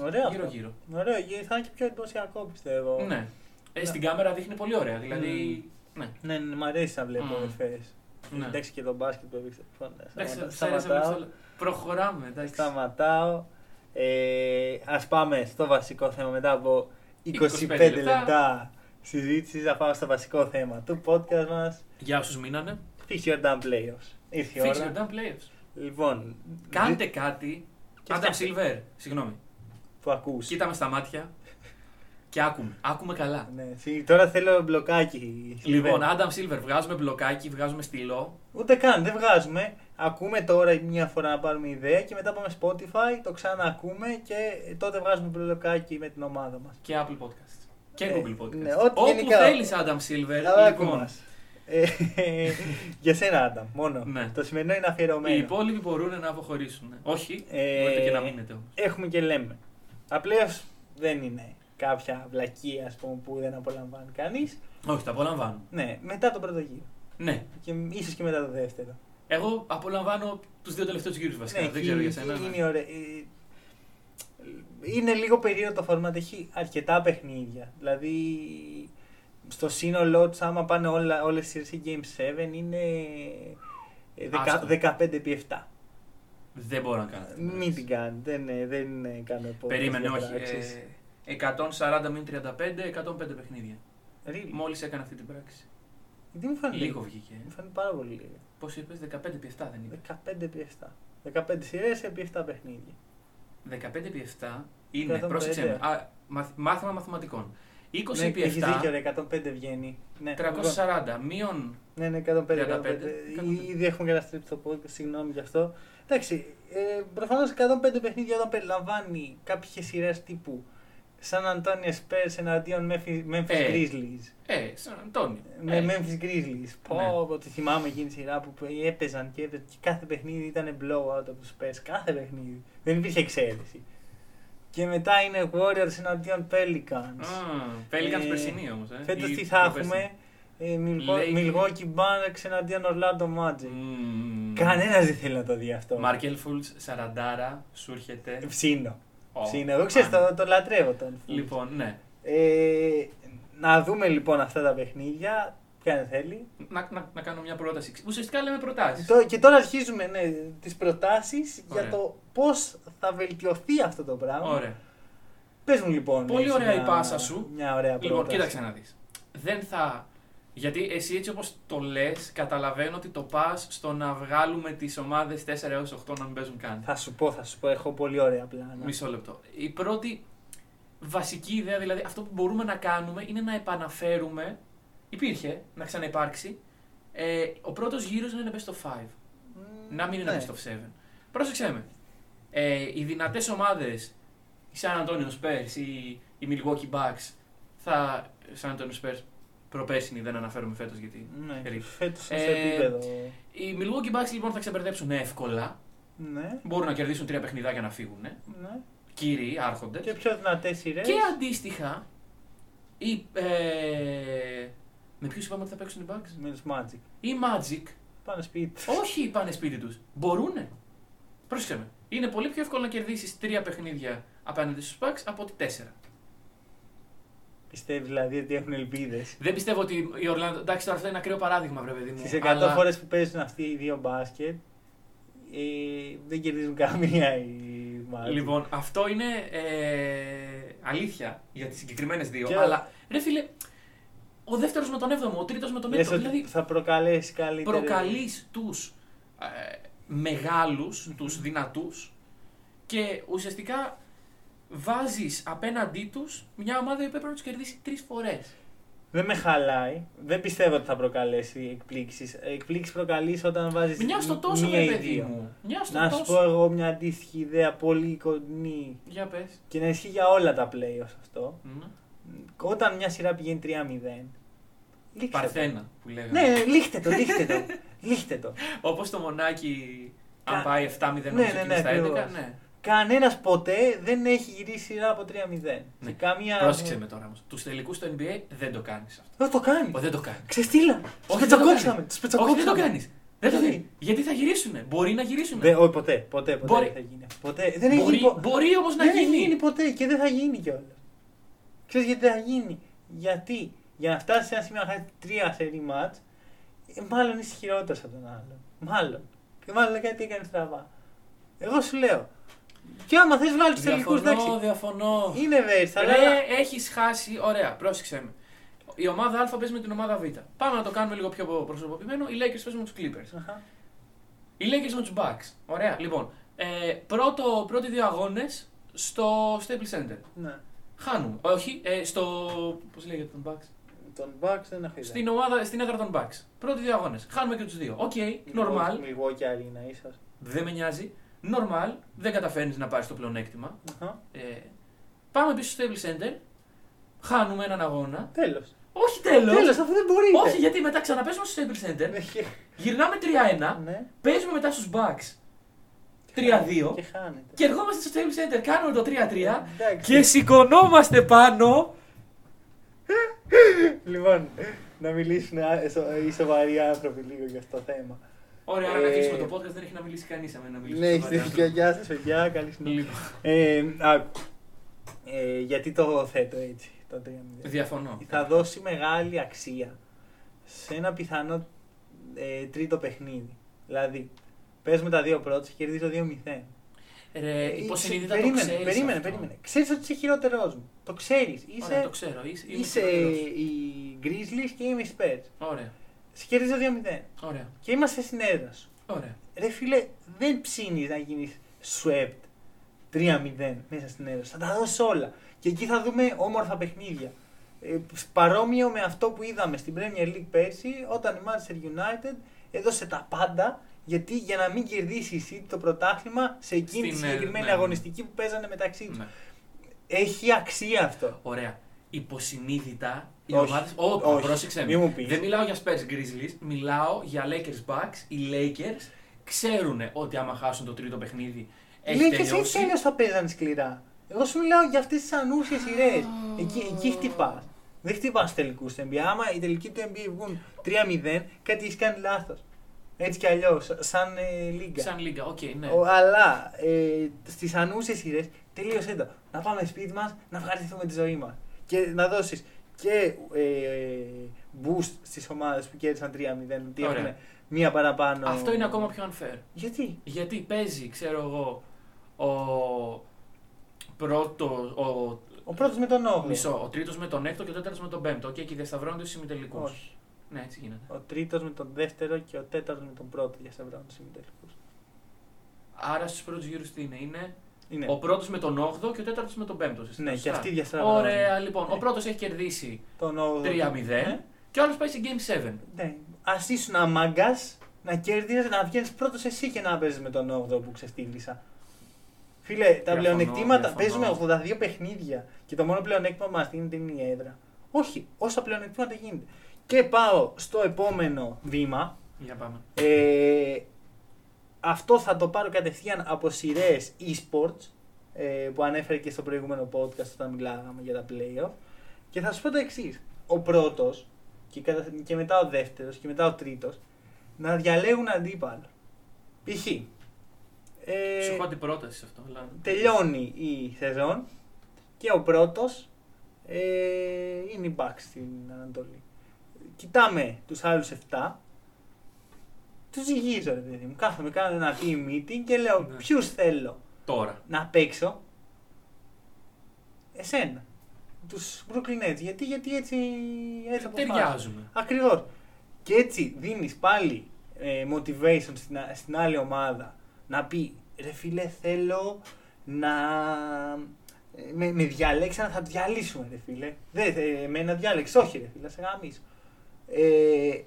Ωραίο. αυτό. Γύρω-γύρω. Ωραίο, γιατί θα είναι και πιο εντυπωσιακό πιστεύω. Ναι. Ε, Ναι. στην κάμερα δείχνει πολύ ωραία. Δηλαδή. Ναι. Ναι, ναι, μ' αρέσει να βλέπω Μμ. Εφές. Ναι. Εντάξει και το μπάσκετ που έδειξε. Λοιπόν, ναι, Εντάξει, σταματάω. σ' άρεσε, Σταματάω. βλέπεις όλα. Προχωράμε, εντάξει. Σταματάω. Ε, ας πάμε στο βασικό θέμα μετά από 25, 25 λεπτά, λεπτά. συζήτησης. Να πάμε στο βασικό θέμα του podcast μας. Για όσους μείνανε. Fix your damn playoffs. Ήρθε η Fix ώρα. your damn players. Λοιπόν, Κάντε δι- κάτι. Και Adam φτιάξτε. Silver, συγγνώμη. που ακούς. Κοίτα με στα μάτια και άκουμε. Άκουμε καλά. Ναι, σι- τώρα θέλω μπλοκάκι. Λοιπόν, Silver. Adam Silver, βγάζουμε μπλοκάκι, βγάζουμε στυλό. Ούτε καν, δεν βγάζουμε. Ακούμε τώρα μια φορά να πάρουμε ιδέα και μετά πάμε Spotify, το ξαναακούμε και τότε βγάζουμε μπλοκάκι με την ομάδα μας. και Apple Podcast. Και Ε, Google Podcast. ναι, ό,τι Όπου γενικά- θέλεις Adam Silver. Αλλά λοιπόν, ακούμας. Ε, για σένα, Άντα, μόνο. Ναι. Το σημερινό είναι οι αφιερωμένο. υπόλοιποι μπορούν να αποχωρήσουν. Όχι, Ε, μπορείτε και να μείνετε όμως. Έχουμε και λέμε. Απλώς δεν είναι κάποια βλακία ας πούμε, που δεν απολαμβάνει κανείς. Όχι, τα απολαμβάνω. Ναι, μετά τον πρώτο γύρο. Ναι, Και ίσως και μετά το δεύτερο. Εγώ απολαμβάνω τους δύο τελευταίους γύρους βασικά. Ναι, δεν ξέρω για εκεί σένα. ναι. Είναι, ωραία. Ε, είναι λίγο περίεργο το format. Έχει αρκετά παιχνίδια. Δηλαδή, στο σύνολό τους, άμα πάνε όλα, όλες οι σειρές Game 7, είναι ε, δεκα- Άστο. 15 επί 7. Δεν μπορώ να κάνω. αυτή την Μην πράξη. την κάνει. Δεν, ε, δεν ε, κάνω επόμενες Περίμενε, όχι. διαπράξεις. Ε, 140 μην 35, 105 παιχνίδια. Really? Μόλις έκανε αυτή την πράξη. Γιατί μου φάνηκε. Λίγο βγήκε. Μου φάνηκε πάρα πολύ λίγο. Πώς είπες, 15 επί 7 δεν είπες; 15 επί 7. 15 σειρές επί 7 παιχνίδια. 15 επί 7 είναι, 105. πρόσεξε με, α, μαθ- μάθημα μαθηματικών. 20 ναι, επί έχεις 7, δίκιο, ρε, 105 βγαίνει. Ναι, 340 μείον. Ναι, ναι, 105. 35, 105. 105. Ήδη έχουμε καταστρέψει το podcast, συγγνώμη γι' αυτό. Εντάξει, ε, προφανώς 105 παιχνίδια όταν περιλαμβάνει κάποιες σειρές τύπου Σαν Αντώνιο Spurs εναντίον Memphis Memphis Ε. Grizzlies. Ε, σαν Αντώνιο. Με Ε, Memphis Grizzlies. Πω, Ναι. πω, τη θυμάμαι εκείνη τη σειρά που έπαιζαν και, έπαιζαν και κάθε παιχνίδι ήταν blowout από του Spurs. Κάθε παιχνίδι. Δεν υπήρχε εξαίρεση. Και μετά είναι Warriors εναντίον Pelicans. Α, Pelicans Ε, περσινή όμως. Ε. Φέτος Ή τι θα προπέρσινη. έχουμε; Ε, Milwaukee- Lakers. Milwaukee Bucks εναντίον Orlando Magic. Μμμ. Κανένας δεν θέλει να το δει αυτό. Μάρκελ Φούλτ, Σαραντάρα, σου έρχεται. Ψήνω. Ω, Ψήνω. Εγώ ξέρω, αν- το, το λατρεύω τον. Fultz. Λοιπόν, ναι. Ε, να δούμε λοιπόν αυτά τα παιχνίδια. Ποιον θέλει. Να, να, να κάνω μια πρόταση. Ουσιαστικά λέμε προτάσεις. Το- και τώρα αρχίζουμε ναι, τις προτάσεις Ωραία. για το πώς θα βελτιωθεί αυτό το πράγμα. Ωραία. Πες μου λοιπόν. Πολύ έχεις ωραία η μια- πάσα σου. Μια ωραία πρόταση. Λοιπόν, κοίταξε να δεις. Δεν θα. Γιατί εσύ έτσι όπως το λες, καταλαβαίνω ότι το πας στο να βγάλουμε τις ομάδες 4 έως 8 να μην παίζουν καν. Θα σου πω, θα σου πω, έχω πολύ ωραία πλάνα. Μισό λεπτό. Η πρώτη βασική ιδέα, δηλαδή αυτό που μπορούμε να κάνουμε είναι να επαναφέρουμε, υπήρχε, να ξαναυπάρξει, ε, ο πρώτος γύρος να είναι best of 5. Μμ, Να μην είναι ναι. best of 7. Πρόσεξε με. Ε, οι δυνατές ομάδες, η San Antonio Spurs ή οι Milwaukee Bucks, θα. San Antonio Spurs προπέρσινη, δεν αναφέρομαι φέτος γιατί. Ναι, περίπου. φέτος είναι Ε, σε επίπεδο. Οι Milwaukee Bucks λοιπόν θα ξεπερδέψουν εύκολα. Ναι, Μπορούν να κερδίσουν τρία παιχνιδάκια να φύγουν. ναι. Κύριοι, άρχοντες. Και πιο δυνατές σειρές. Και αντίστοιχα, οι, ε, με ποιους είπαμε ότι θα παίξουν οι Bucks; Με τους Magic. Οι Magic, Πάνε σπίτι. όχι πάνε σπίτι τους. Μπορούνε. Πρόσεξε με. Είναι πολύ πιο εύκολο να κερδίσεις τρία παιχνίδια απέναντι στους Bucks από ότι τέσσερα. Πιστεύεις δηλαδή ότι έχουν ελπίδες; Δεν πιστεύω ότι η Ορλάντο. Εντάξει, τώρα αυτό είναι ένα ακραίο παράδειγμα, βρε παιδί μου. Στις 100 αλλά- φορές που παίζουν αυτοί οι δύο μπάσκετ, ε, δεν κερδίζουν καμία οι Magic. Λοιπόν, αυτό είναι ε, αλήθεια για τις συγκεκριμένες δύο. Και- Αλλά ρε φίλε, ο δεύτερος με τον έβδομο, ο τρίτος με τον Λες έτο. ότι Δηλαδή, θα προκαλέσει καλύτερη... προκαλείς τους ε, μεγάλους, τους δυνατούς και ουσιαστικά βάζεις απέναντί τους μια ομάδα η οποία πρέπει να τους κερδίσει τρεις φορές. Δεν με χαλάει. Δεν πιστεύω ότι θα προκαλέσει εκπλήξεις. Εκπλήξεις προκαλείς όταν βάζεις Μια στο τόσο, μία ρε ή παιδί δύο. μου. Μια στο Να σου τόσο. πω εγώ μια αντίστοιχη ιδέα πολύ κοντινή Για πες. και να ισχύει για όλα τα playoffs αυτό. Μμ. Όταν μια σειρά πηγαίνει 3-0, λήξτε το. Παρθένα που λέγαμε. Ναι, λήχτε το, λήχτε το. <laughs> λήχτε το. Όπως το μονάκι, αν Κα- πάει 7-0 Ναι, νομίζω ναι, και ναι, στα 11, ακριβώς. ναι. Κανένας ποτέ δεν έχει γυρίσει σειρά από 3-0. Ναι. Σε καμία. Πρόσεξε με τώρα όμως. Τους τελικούς στο NBA δεν το κάνεις αυτό. Δεν το κάνεις; Ω, Δεν το κάνεις. Ξεστήλα. Τους Όχι, δεν το πετσακόψαμε. κάνεις. Τους Όχι, δεν το πετσακόψαμε. κάνεις. Δεν το Γιατί; κάνεις. Γιατί θα γυρίσουνε. Μπορεί να γυρίσουνε. Δεν, όχι, ποτέ. Ποτέ, ποτέ Μπορεί. δεν θα γίνει. αυτό. Ποτέ. Δεν έχει Μπορεί, γίνει. πο- μπορεί όμως να δεν γίνει. έχει γίνει ποτέ και δεν θα γίνει κιόλας. Ξέρεις γιατί δεν θα γίνει; Γιατί για να φτάσει σε ένα σημείο να χάσει τρία σερή μάτς, ε, μάλλον είσαι χειρότερος από τον άλλον. Μάλλον. Και μάλλον κάτι έκανε στραβά. Εγώ σου λέω. Και άμα θες βγάλει τους τελικούς, Διαφωνώ, εντάξει. διαφωνώ. Είναι verse, αλλά. Ρε, έχεις χάσει, ωραία, πρόσεξε με. Η ομάδα Α παίζει με την ομάδα Β. Πάμε να το κάνουμε λίγο πιο προσωποποιημένο. Οι Lakers παίζουν με τους Clippers. Αχα. Οι Lakers με τους Bucks. Ωραία, λοιπόν. Ε, πρώτο, πρώτοι δύο αγώνες στο Staples Center. Ναι. Χάνουμε. Όχι, ε, στο. Πώς λέγεται των Bucks; Των Bucks δεν έχω ιδέα. Στην, ομάδα, στην έδρα των Bucks. Πρώτοι δύο αγώνες. Χάνουμε και τους δύο. OK, normal. Milwaukee Arena, ίσως. Δεν με νοιάζει. Normal. Δεν καταφέρνεις να πάρεις το πλεονέκτημα. Αχα. Ε, πάμε πίσω στο Staples Center. Χάνουμε έναν αγώνα. Τέλος. Όχι τέλος. Τέλος, αφού δεν μπορείτε. Όχι, γιατί μετά ξαναπέσουμε στο Staples Center. Γυρνάμε 3-1. Ναι. Παίζουμε μετά στους Bucks 3-2. Και χάνετε. Και ερχόμαστε στο Staples Center. Κάνουμε το 3-3. Εντάξει. Και σηκωνόμαστε πάνω. Λοιπόν, να μιλήσουν α- σο- οι σοβαροί άνθρωποι λίγο για αυτό το θέμα. Ωραία, άρα Ε, να κλείσουμε το podcast, δεν έχει να μιλήσει κανείς. Να μιλήσει Ναι, έχεις δίκιο. Γεια σας, παιδιά. Καλή συνέχεια. Λοιπόν, Ε, άκου. Ε, γιατί το θέτω έτσι, το 3-0. διαφωνώ. Θα δώσει μεγάλη αξία σε ένα πιθανό ε, τρίτο παιχνίδι. Δηλαδή, παίζουμε τα δύο πρώτα και κερδίζω 2-0. Ρε, Ε, υποσυνείδητα το περίμενε, ξέρεις περίμενε, αυτό. περίμενε. Ξέρεις ότι είσαι χειρότερός μου. Το ξέρεις. Είσαι, Ωραία, το ξέρω. Είσαι, είμαι είσαι χειρότερος. οι Grizzlies και είμαι οι Spurs. Ωραία, Σε κερδίζω 2-0. ωραία, Και είμαστε στην έδρα σου. ωραία. Ρε φίλε, δεν ψήνεις να γίνεις swept 3-0 μέσα στην έδρα. σου. Θα τα δώσεις όλα. Και εκεί θα δούμε όμορφα παιχνίδια. Ε, παρόμοιο με αυτό που είδαμε στην Premier League πέρσι, όταν η Manchester United έδωσε τα πάντα γιατί για να μην κερδίσει η City το πρωτάθλημα σε εκείνη τη Στην, ε, συγκεκριμένη ναι, ναι. αγωνιστική που παίζανε μεταξύ τους. Ναι. Έχει αξία αυτό. Ωραία. Υποσυνείδητα οι Όχι. ομάδες. Όχι, Όχι. πρόσεξε Μη με. μου πεις. Δεν μιλάω για Spurs Grizzlies, μιλάω για Lakers Bucks. Οι Lakers ξέρουν ότι άμα χάσουν το τρίτο παιχνίδι έχει Λέει και εσύ τελειώσει. τέλος θα παίζανε σκληρά. Εγώ σου μιλάω για αυτές τις ανούσιες σειρές. Εκεί, εκεί χτυπάς. Δεν χτυπάς τελικούς του NBA. Άμα οι τελικοί του NBA βγουν 3-0, κάτι έχεις κάνει λάθος. Έτσι κι αλλιώς, σαν ε, λίγκα. Σαν λίγα, οκ, ναι. Ο, αλλά ε, στις ανούσιες σειρές τελείωσε το. Να πάμε σπίτι μας, να ευχαριστηθούμε τη ζωή μας. Και να δώσεις και ε, boost στις ομάδες που κέρδισαν 3-0, ότι Ωραία. έχουν μία παραπάνω. Αυτό είναι ακόμα πιο unfair. Γιατί; Γιατί παίζει, ξέρω εγώ, ο πρώτος, ο, Ο πρώτος με τον 8. μισό, ο τρίτος με τον έκτο και ο τέταρτος με τον πέμπτο. Και εκεί διασταυρώνονται στους ημιτελικούς. Όχι. Ναι, έτσι γίνεται. Ο τρίτος με τον δεύτερο και ο τέταρτος με τον πρώτο για σε βράδυ συμμετέχου. Άρα στους πρώτους γύρους τι είναι, είναι Είναι. ο πρώτος με τον 8ο και ο τέταρτος με τον 5ο. Ναι, και αυτοί διαστραβώνουν. Ωραία, λοιπόν. Ναι. Ο πρώτος έχει κερδίσει Τον 8ο. 3-0 Ναι. και ο άλλος πάει σε Game 7. Ναι. Α ήσουν αμάγκας να κέρδιζες, να βγαίνεις πρώτος εσύ και να παίζεις με τον 8ο που ξεστήλισα. Φίλε, τα Διαφωνώ, πλεονεκτήματα διαφωνώ. παίζουμε 82 παιχνίδια και το μόνο πλεονέκτημα που μας δίνεται είναι η έδρα. Όχι, όσα πλεονεκτήματα γίνεται. Και πάω στο επόμενο βήμα. Για πάμε. Ε, αυτό θα το πάρω κατευθείαν από σειρές e-sports ε, που ανέφερε και στο προηγούμενο podcast όταν μιλάγαμε για τα playoff. Και θα σου πω το εξής. Ο πρώτος και, κατα- και μετά ο δεύτερος και μετά ο τρίτος να διαλέγουν αντίπαλο. Π.χ. Ε, Σου έχω αντιπρόταση σε αυτό. Αλλά... τελειώνει η σεζόν και ο πρώτος ε, είναι η Bucks στην Ανατολή. Κοιτάμε τους άλλους 7, τους ζυγίζω ρε παιδί μου. Κάθομαι, κάνω ένα team meeting και λέω Ναι. ποιους θέλω Τώρα. να παίξω. Εσένα. Τους Brooklyn Nets. Γιατί, γιατί έτσι, έτσι αποφάσισα. Ταιριάζουμε. Ακριβώς. Και έτσι δίνεις πάλι ε, motivation στην, α- στην άλλη ομάδα να πει ρε φίλε θέλω να ε, με, με διαλέξαν θα διαλύσουμε ρε φίλε. Δεν, ε, με να διάλεξες, όχι ρε φίλε, σε γαμίσω. Ε,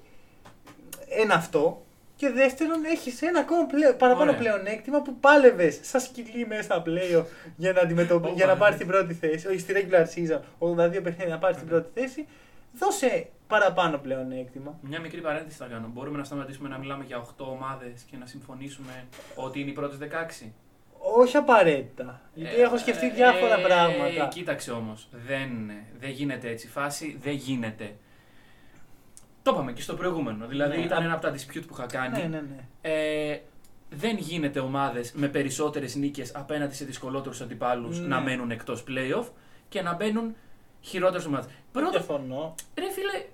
ένα αυτό. Και δεύτερον, έχεις ένα ακόμα πλέον, παραπάνω Ωραία. πλεονέκτημα που πάλευες σαν σκυλί μέσα στα πλέον για να, αντιμετωπι... Ωπα, για να ναι. πάρεις την πρώτη θέση. Όχι στη regular season, 82 παιχνίδια να πάρεις την Ναι. πρώτη θέση. Δώσε παραπάνω πλεονέκτημα. Μια μικρή παρένθεση θα κάνω. Μπορούμε να σταματήσουμε να μιλάμε για 8 ομάδες και να συμφωνήσουμε ότι είναι οι πρώτες 16. Όχι απαραίτητα. Γιατί έχω σκεφτεί διάφορα ε, πράγματα. Κοίταξε όμως. Δεν, δεν γίνεται έτσι η φάση. Δεν γίνεται. Το είπαμε και στο προηγούμενο. Δηλαδή Ναι. ήταν ένα από τα dispute που είχα κάνει. Ναι, ναι, ναι. Ε, δεν γίνεται ομάδες με περισσότερες νίκες απέναντι σε δυσκολότερους αντιπάλους Ναι. να μένουν εκτός playoff και να μπαίνουν χειρότερες ομάδες. Πρώτον, Διαφωνώ. ρε φίλε,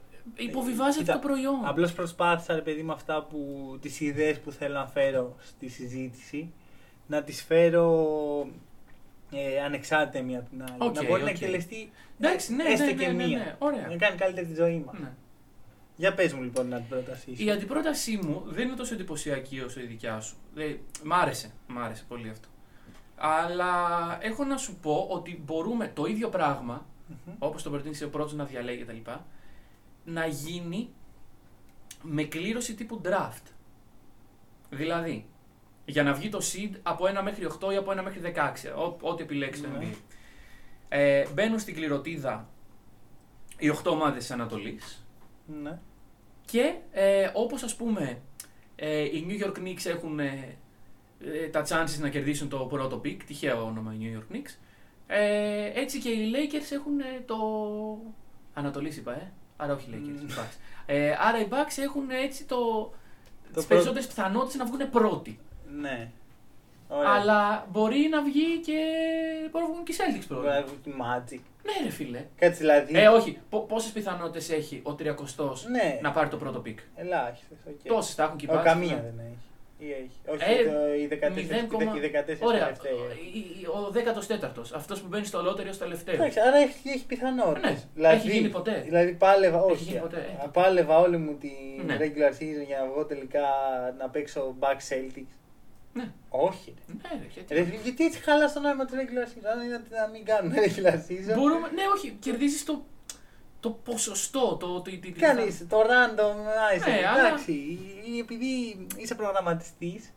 υποβιβάζεται Κοίτα, το προϊόν. Απλώς προσπάθησα, ρε παιδί, με αυτά που. τις ιδέες που θέλω να φέρω στη συζήτηση να τις φέρω ε, ανεξάρτητα μία από την άλλη. Οκ, να μπορεί οκ. να εκτελεστεί Εντάξει, ναι, έστω ναι, και ναι, ναι, μία. ναι, ωραία. Να κάνει καλύτερη τη ζωή μας. Ναι. Για πες μου λοιπόν να την πρότασή σου. Η αντιπρότασή μου δεν είναι τόσο εντυπωσιακή όσο η δικιά σου. Ε, μ' άρεσε, μ' άρεσε πολύ αυτό. Αλλά έχω να σου πω ότι μπορούμε το ίδιο πράγμα, Μμμ. όπως το προτείνεις ο πρώτος να διαλέγει κτλ. να γίνει με κλήρωση τύπου draft. Δηλαδή, για να βγει το seed από 1 μέχρι 8 ή από 1 μέχρι 16, ό, ό,τι επιλέξεις το Ναι. NBA. Ε, μπαίνουν στην κληροτίδα οι 8 ομάδες της Ανατολής, Ναι. Και ε, όπως ας πούμε ε, οι New York Knicks έχουν ε, ε, τα chances να κερδίσουν το πρώτο pick, τυχαίο όνομα οι New York Knicks, ε, έτσι και οι Lakers έχουν ε, το... Ανατολής είπα, ε. Άρα όχι οι Lakers, οι Bucks. Ε, άρα οι Bucks έχουν έτσι το... τις πρώτο- περισσότερες πιθανότητες να βγουν πρώτοι. Ναι. Ωραία. Αλλά μπορεί να βγει και. Μπορεί να βγουν και οι Celtics Μπορεί πρώτοι. να βγει και Magic. Ναι, ρε φίλε. Κάτσε δηλαδή. Ε, όχι. Πόσες πιθανότητες έχει ο 30 Ναι. να πάρει το πρώτο pick; Ελάχιστες. Okay. Τόσες θα έχουν και οι Ο, Bucks, καμία ναι. δεν έχει. Ή έχει. Όχι, Ε, το, οι 14, 0, οι 14 Ωραία. τελευταίοι. Η- η- Ο 14ος. Αυτός που μπαίνει στο lottery ως τελευταίος. Εντάξει, άρα έχει, έχει πιθανότητες. Ναι, έχει γίνει ποτέ. Δηλαδή πάλευα, Έχει όχι. γίνει ποτέ, ε. Πάλευα όλη μου τη Ναι. regular season για να βγω τελικά να παίξω back Celtics. Ναι. Όχι. ρε. Ναι, ρε, γιατί. Ρε, γιατί έτσι χαλάς το νόημα του regular season, αν είναι να μην κάνουμε regular season. Μπορούμε, ναι, όχι, κερδίζεις το, το ποσοστό. Το, το, τη- τη- τη- Κάνεις το random, άισε, Ναι, αλλά- εντάξει. ή Επειδή είσαι προγραμματιστής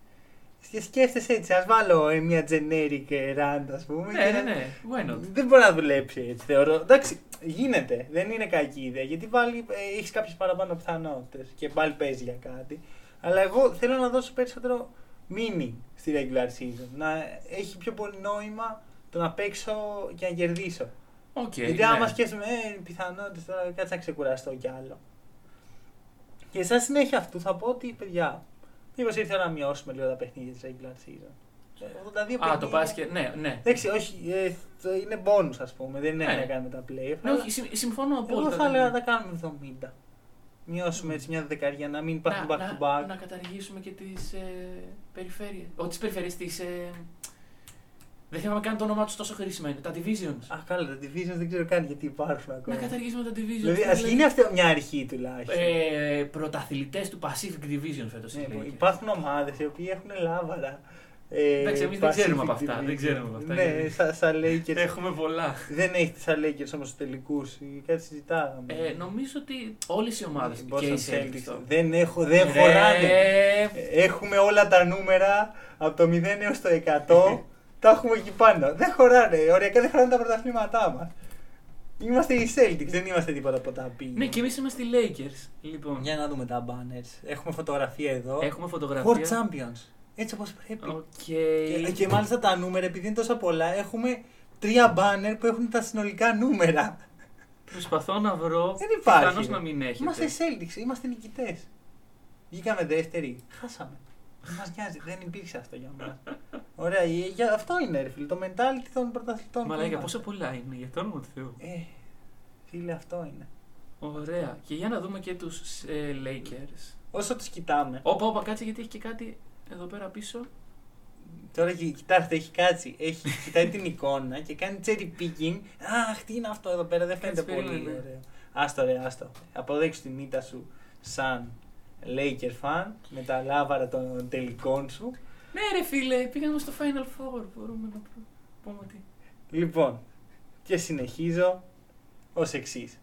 και σκέφτεσαι έτσι, ας βάλω ε, μια generic ε, rand, ας πούμε. Ναι, και ναι, να- ναι. Why not; Δεν μπορεί να δουλέψει έτσι, θεωρώ. Εντάξει, γίνεται. Δεν είναι κακή ιδέα. Γιατί πάλι ε, έχεις κάποιες παραπάνω πιθανότητες και πάλι παίζει για κάτι. Αλλά εγώ θέλω να δώσω περισσότερο meaning στη regular season. Να έχει πιο πολύ νόημα το να παίξω και να κερδίσω. Οκ, Γιατί ναι. άμα σκέφτομαι, ε, πιθανότητες τώρα κάτσε να ξεκουραστώ κι άλλο. Και σαν συνέχεια αυτού θα πω ότι, παιδιά, μήπως ήρθε η ώρα να μειώσουμε λίγο τα παιχνίδια της regular season. Ε, 82 Α, το παιχνίδια. μπάσκετ, ναι, ναι. Εντάξει, όχι, ε, το είναι bonus ας πούμε, δεν είναι Ναι. να κάνει με τα play. Ναι, όχι, συμ- συμφωνώ Εγώ απόλυτα. θα ναι. έλεγα να τα κάνουμε 70. Μειώσουμε έτσι μια δεκαετία, να μην υπάρχουν να, back to να, back. να καταργήσουμε και τις ε, περιφέρειες. Όχι τις περιφέρειες, τις... Ε, δεν θυμάμαι καν το όνομά τους τόσο χρήσιμα είναι. Τα divisions. Α, καλά, τα divisions δεν ξέρω καν γιατί υπάρχουν ακόμα. να καταργήσουμε τα divisions. Δηλαδή, ας γίνει αυτό μια αρχή τουλάχιστον. Ε, Πρωταθλητές του Pacific Division φέτος. Ναι, υπάρχουν ομάδες οι οποίοι έχουν λάβαρα. Ε, Εντάξει, εμείς δεν ξέρουμε Pacific από αυτά, Division. δεν ξέρουμε από αυτά, Ναι, γιατί- σαν σα Lakers. Έχουμε πολλά. Δεν έχει σαν Lakers όμως του τελικούς. Κάτι συζητάγαμε. Ε, νομίζω ότι όλες οι ομάδες Οι και οι Boston Celtics. Celtics το- δεν, έχω, δεν Ε, χωράνε. Έχουμε όλα τα νούμερα από το 0 έως το 100. <laughs> τα έχουμε εκεί πάνω. Δεν χωράνε. Οριακά δεν χωράνε τα πρωταθλήματά μας. Είμαστε οι Celtics, δεν είμαστε τίποτα από τα πει. Ναι, και εμείς είμαστε οι Lakers. Λοιπόν, Για να δούμε τα banners. Έχουμε φωτογραφία εδώ. έχουμε World φωτογραφία. Champions. Έτσι όπως πρέπει. Οκ. Και, και μάλιστα τα νούμερα, επειδή είναι τόσα πολλά, έχουμε τρία banner που έχουν τα συνολικά νούμερα. Προσπαθώ να βρω. Δεν υπάρχει. Πιθανώς να μην έχετε. Είμαστε οι Celtics, είμαστε νικητές. Βγήκαμε δεύτεροι. Χάσαμε. Δεν μας νοιάζει, δεν υπήρξε αυτό για μας. Ωραία, ε, για αυτό είναι ρε φίλε, το mentality των πρωταθλητών. Μαλάκα, που πόσα είμαστε. πολλά είναι, για το όνομα του Θεού. Ε, φίλε, αυτό είναι. Ωραία. Και για να δούμε και τους ε, Lakers. Όσο τους κοιτάμε. Όπα, όπα, κάτσε γιατί έχει και κάτι εδώ πέρα πίσω. Τώρα κοι- κοιτάξτε, έχει κάτσει. Έχει, <laughs> κοιτάει την εικόνα και κάνει cherry picking. Αχ, τι είναι αυτό εδώ πέρα, δεν φαίνεται Κάτσε, πολύ περίμενε. ωραίο. Άστο ρε, άστο. Αποδέξου την ήττα σου σαν Laker fan με τα λάβαρα των τελικών σου. Ναι, ρε φίλε, πήγαμε στο Final Four. Μπορούμε να προ- πούμε ότι. Λοιπόν, και συνεχίζω ως εξής.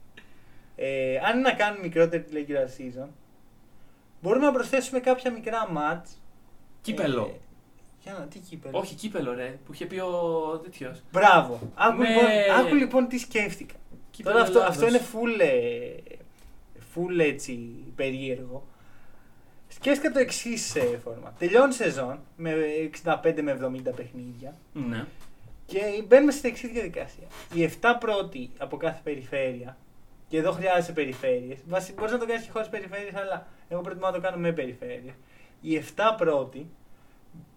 Ε, αν είναι να κάνουμε μικρότερη τη regular season, μπορούμε να προσθέσουμε κάποια μικρά match. Κύπελο. Ε, για να, τι κύπελο; Όχι, κύπελο, ρε, που είχε πει ο τέτοιος. Μπράβο. Άκου, Ναι. λοιπόν, άκου λοιπόν τι σκέφτηκα. Τώρα αυτό, αυτό είναι full, ε, full έτσι περίεργο. Σκέφτηκα το εξής φόρμα. Τελειώνει σεζόν με 65 με 70 παιχνίδια Ναι. και μπαίνουμε στην εξής διαδικασία. Οι 7 πρώτοι από κάθε περιφέρεια, και εδώ χρειάζεσαι περιφέρειες. Μπορείς να το κάνεις και χωρίς περιφέρειες, αλλά εγώ προτιμώ να το κάνω με περιφέρειες. Οι 7 πρώτοι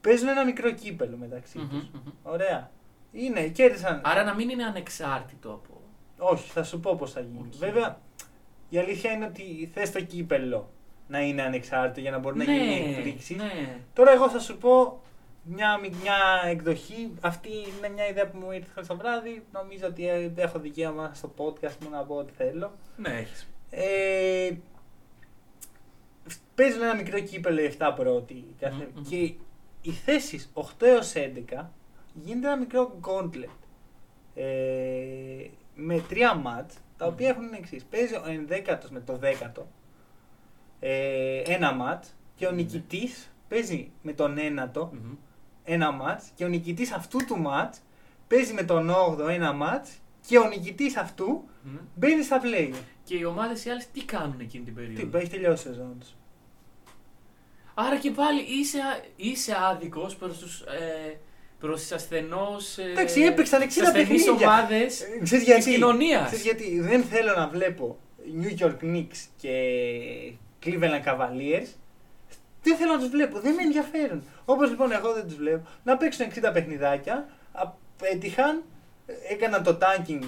παίζουν ένα μικρό κύπελλο μεταξύ Μμμ, τους. μμμ. Ωραία. Είναι, κέρδισαν. Άρα να μην είναι ανεξάρτητο από. Όχι, θα σου πω πώς θα γίνει. Οκ. Βέβαια, η αλήθεια είναι ότι θες το κύπελλο να είναι ανεξάρτητο για να μπορεί να ναι, γίνει έκπληξη. ναι. Τώρα, εγώ θα σου πω μια, μια εκδοχή. Αυτή είναι μια ιδέα που μου ήρθε χθες το βράδυ. Νομίζω ότι ε, έχω δικαίωμα στο podcast μου να πω ό,τι θέλω. Ναι, έχεις. Ε, παίζουν ένα μικρό κύπελο οι 7 πρώτοι. Κάθε, Μμμ, μμμ. Και οι θέσεις 8 έως 11 γίνεται ένα μικρό gauntlet. Ε, με τρία μάτς, τα οποία έχουν εξής. Παίζει ο 11ος με το 10ο ε, ένα μάτς και ο Ναι. νικητής παίζει με τον 9ο Μμμ. ένα μάτς και ο νικητής αυτού του μάτς παίζει με τον 8ο ένα μάτς και ο νικητής αυτού Μμμ. μπαίνει στα play. Και οι ομάδες οι άλλες τι κάνουν εκείνη την περίοδο; Τι, έχει τελειώσει η σεζόν τους. Άρα και πάλι είσαι, α- είσαι άδικος προς τους. Ε, προς τις ασθενώς, ε, Εντάξει, έπαιξαν 60 τις ασθενείς παιχνίδια. ομάδες Ε, Ξέρεις της γιατί, κοινωνίας. ξέρεις γιατί; Δεν θέλω να βλέπω New York Knicks και Cleveland Cavaliers Δεν θέλω να τους βλέπω, δεν με ενδιαφέρουν. Όπως λοιπόν εγώ δεν τους βλέπω. Να παίξουν 60 παιχνιδάκια, πέτυχαν, έκαναν το tanking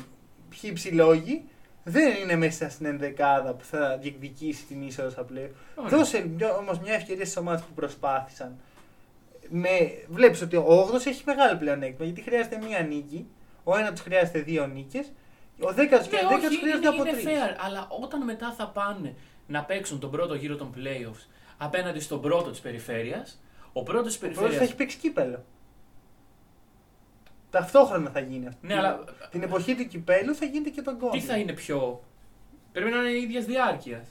χύψη λόγοι, δεν είναι μέσα στην ενδεκάδα που θα διεκδικήσει την είσοδος στα πλέον. Δώσε όμως μια ευκαιρία στις ομάδες που προσπάθησαν. Με, βλέπεις ότι ο 8 έχει μεγάλο πλεονέκτημα γιατί χρειάζεται μία νίκη, ο ένας τους χρειάζεται δύο νίκες, ο 10 και ο 10 του χρειάζεται από τρεις. fair, αλλά όταν μετά θα πάνε να παίξουν τον πρώτο γύρο των playoffs απέναντι στον πρώτο της περιφέρειας, ο πρώτος της περιφέρειας. θα έχει παίξει κύπελο. Ταυτόχρονα θα γίνει αυτό. Ναι, αλλά... Την εποχή του κυπέλου θα γίνεται και τον κόμμα. Τι θα είναι πιο. Πρέπει να είναι ίδια διάρκειας.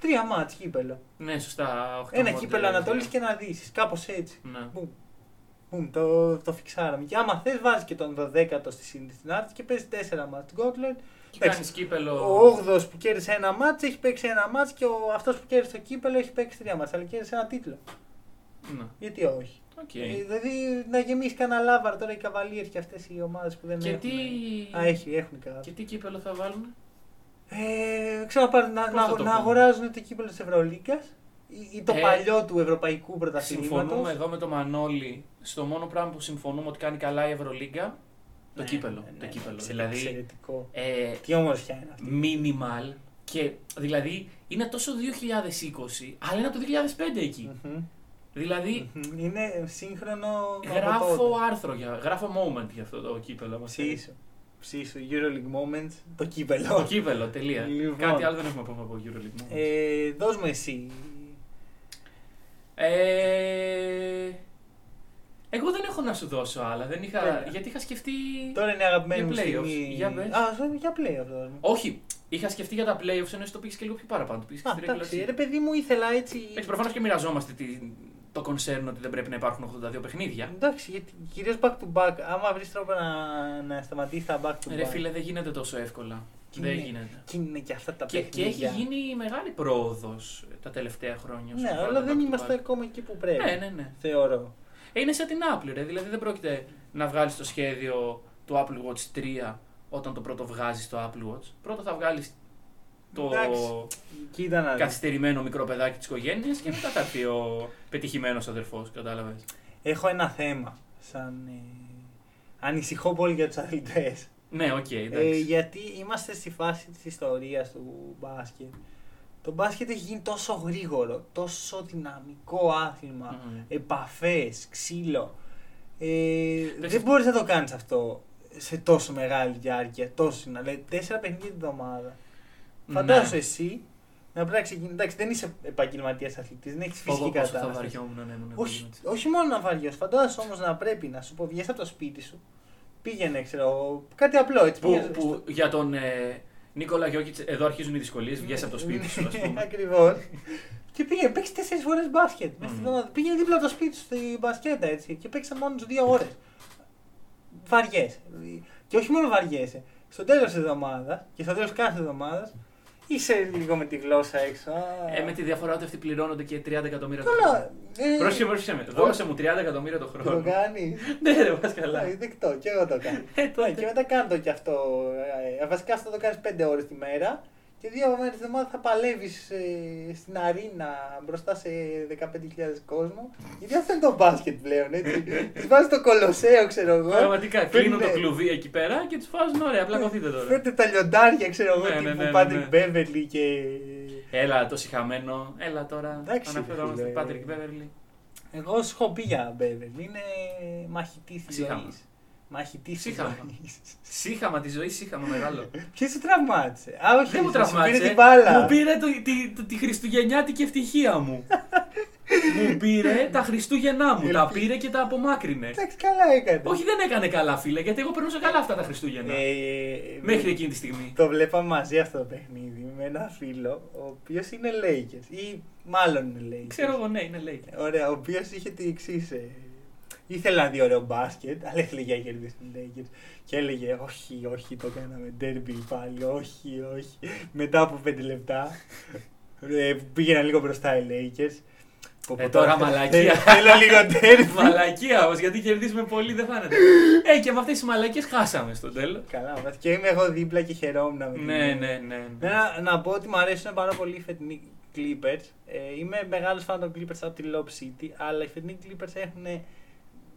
Τρία μάτς κύπελο. Ναι, σωστά. Ένα κύπελο Ανατολής και ένα Δύση. Κάπως έτσι. Ναι. Μπουμ, το, το φιξάραμε. Και άμα θες, βάζεις και τον 12ο στη Σινθινάτη και παίζεις 4 μάτς. Γκότλερ. Και κάνει κύπελο. Ο 8ο που κέρδισε ένα μάτς έχει παίξει ένα μάτς και αυτός που κέρδισε το κύπελο έχει παίξει τρία μάτς. Αλλά κέρδισε ένα τίτλο. Ναι. Γιατί όχι; Okay. Ε, δηλαδή να γεμίσει κανένα λάβαρ τώρα οι καβαλίε και αυτές οι ομάδες που δεν και έχουν. Τι... Α, έχει, έχουν κάτι. Και τι κύπελο θα βάλουν. Ε, ξέρω να, να, να, να αγοράζουν το κύπελο της Ευρωλίγκας ή, ή το ε, παλιό του Ευρωπαϊκού Πρωταθλήματος. Συμφωνούμε εδώ με τον Μανώλη. Στο μόνο πράγμα που συμφωνούμε ότι κάνει καλά η Ευρωλίγκα το ναι, κύπελο. Ναι, το ναι, κύπελο. Ναι, δηλαδή, εξαιρετικό. Ε, Τι όμορφια είναι αυτή. Minimal. Και δηλαδή είναι τόσο 2020, αλλά είναι από το 2005 εκεί. Mm-hmm. Δηλαδή. Mm-hmm. Είναι σύγχρονο. Γράφω άρθρο, για, γράφω moment για αυτό το κύπελο. Ψήσου. Ψήσου. Euroleague Moments. Το κύπελο. Το κύπελο, τελεία. Λοιπόν. Κάτι άλλο δεν έχουμε να πούμε από Euroleague Moments. Ε, δώσ' μου εσύ. Ε, εγώ δεν έχω να σου δώσω άλλα. Δεν είχα... Τέλεια. Γιατί είχα σκεφτεί. Τώρα είναι αγαπημένη μου Για playoffs. στιγμή. Για πες. Α, για playoffs. δώσ' μου. Όχι, είχα σκεφτεί για τα playoffs ενώ εσύ το πήγες και λίγο πιο παραπάνω. Το πήγες και Α, στη εντάξει, regular ρε παιδί μου ήθελα έτσι. season. Έτσι, προφανώς και μοιραζόμαστε τη, το concern ότι δεν πρέπει να υπάρχουν 82 παιχνίδια. Εντάξει, γιατί κυρίως back to back. Άμα βρεις τρόπο να, να σταματήσει τα back to back. Ρε φίλε, δεν γίνεται τόσο εύκολα. Και δεν είναι- γίνεται. Και είναι και αυτά τα Και, και παιχνίδια. έχει γίνει μεγάλη πρόοδος τα τελευταία χρόνια. όσον Ναι, αφορά αλλά το δεν back to είμαστε back. ακόμα εκεί που πρέπει. Ναι, ναι, ναι. Θεωρώ. Ε, Είναι σαν την Apple, ρε. Δηλαδή δεν πρόκειται να βγάλεις το σχέδιο του Apple Watch 3 όταν το πρώτο βγάζει το Apple Watch. Πρώτα θα βγάλεις το Εντάξει. Κοίτα να δεις. καθυστερημένο μικρό παιδάκι της οικογένειας και μετά θα έρθει ο πετυχημένος αδερφός. Κατάλαβες. Έχω ένα θέμα. Σαν. Ε... Ανησυχώ πολύ για τους αθλητές. Ναι, οκ, Ε, εντάξει. γιατί είμαστε στη φάση της ιστορίας του μπάσκετ. Το μπάσκετ έχει γίνει τόσο γρήγορο, τόσο δυναμικό άθλημα, Μμμ. επαφές, ξύλο. Ε, Δεν δεν μπορείς να το κάνεις αυτό σε τόσο μεγάλη διάρκεια, τόσο συνα- δηλαδή τέσσερα παιχνίδια την εβδομάδα. Ναι. Φαντάσου εσύ να πρέπει να ξεκινήσεις. Εντάξει, δεν είσαι επαγγελματίας αθλητής, δεν έχεις φυσική Φοβό πόσο θα κατάσταση. βαριόμουν να ήμουν Όχι, επαγγελματής. όχι μόνο να βαριώσει. Φαντάζεσαι όμως να πρέπει να σου πω βγες από το σπίτι σου, πήγαινε, ξέρω, κάτι απλό έτσι. Που, πήγαινε που για τον ε, Νίκολα Γιώκητς, εδώ αρχίζουν οι δυσκολίες. Βγαίνει από το σπίτι σου, ας πούμε. <laughs> Ακριβώς. και πήγε, παίξει τέσσερις φορές μπάσκετ. μέσα στη Μμμ. εβδομάδα. Πήγαινε δίπλα από το σπίτι σου στη μπασκέτα έτσι και παίξα μόνο τους δύο ώρες. Βαριέσαι. Και όχι μόνο βαριέσαι. Στο τέλος της εβδομάδας και στο τέλος κάθε εβδομάδας είσαι λίγο με τη γλώσσα έξω. Α, Ε, με τη διαφορά ότι αυτοί πληρώνονται και 30 εκατομμύρια το Καλά. χρόνο. Ε, Πρόσεχε, πρόσεχε με. Δώσε μου 30 εκατομμύρια το Το χρόνο. κάνει. <laughs> Ναι, ρε, πα καλά. Ναι, δεκτό, και εγώ το κάνω. Ε, τότε. Ναι, και μετά κάνω το κι αυτό. Ε, βασικά αυτό το κάνεις 5 ώρες τη μέρα και δύο μέρε τη εβδομάδα θα παλεύεις στην αρίνα μπροστά σε 15.000 κόσμο. Γιατί αυτό είναι το μπάσκετ πλέον, έτσι. <laughs> Τη βάζεις το κολοσσέο, ξέρω εγώ. Πραγματικά κλείνουν το Φέρνε- κλουβί εκεί πέρα και τους βάζουν ωραία. Πλακωθείτε τώρα. Φέρτε τα λιοντάρια, ξέρω εγώ, Ναι, ναι, τύπου ναι, ναι, Πάτρικ ναι. Μπέβερλι και. Έλα το συχαμένο. Έλα τώρα. Εντάξει, ρε Αναφερόμαστε φίλε. Πάτρικ Μπέβερλι. Εγώ σου έχω πει για Μπέβερλι. Είναι μαχητής τη Σύγχαμα. ζωής. Μαχητή τη Σύγχαμα. ζωή. Σύχαμα τη ζωή, σύχαμα μεγάλο. Ποιος σε τραυμάτισε; Α, όχι, Δεν μου σου πήρε τραυμάτισε. την μπάλα. Μου πήρε το, τη, το- τη χριστουγεννιάτικη ευτυχία μου. μου πήρε τα Χριστούγεννά μου. τα Ελπίζω. πήρε και τα απομάκρυνε. Εντάξει, καλά έκανε. Όχι, δεν έκανε καλά, φίλε, γιατί εγώ περνούσα καλά αυτά τα Χριστούγεννα. Ε, Μέχρι εκείνη τη στιγμή. Το βλέπαμε μαζί αυτό το παιχνίδι με ένα φίλο, ο οποίος είναι Lakers. Ή μάλλον είναι Lakers. Ξέρω εγώ, ναι, είναι λέει. Ωραία, ο οποίος είχε την εξής. Ε, ήθελε να δει ωραίο μπάσκετ, αλλά ήθελε για κερδίσει την Lakers. Και έλεγε, Όχι, όχι, το κάναμε derby πάλι. Όχι, όχι. Μετά από 5 λεπτά ε, πήγαιναν λίγο μπροστά οι Lakers. Πω, πω, Ε, τώρα μαλακία. Θέλω λίγο derby. Μαλακία όμως, γιατί κερδίζουμε πολύ δεν φάνεται. ε, και με αυτές τις μαλακίες χάσαμε στο τέλος. Καλά, μας. και είμαι εγώ δίπλα και χαιρόμουν με την Ναι, ναι, ναι. ναι. Να, να πω ότι μου αρέσουν πάρα πολύ οι φετινοί. Clippers. Ε, είμαι μεγάλος φαν των Clippers από τη Lob City, αλλά οι φετινοί Clippers έχουν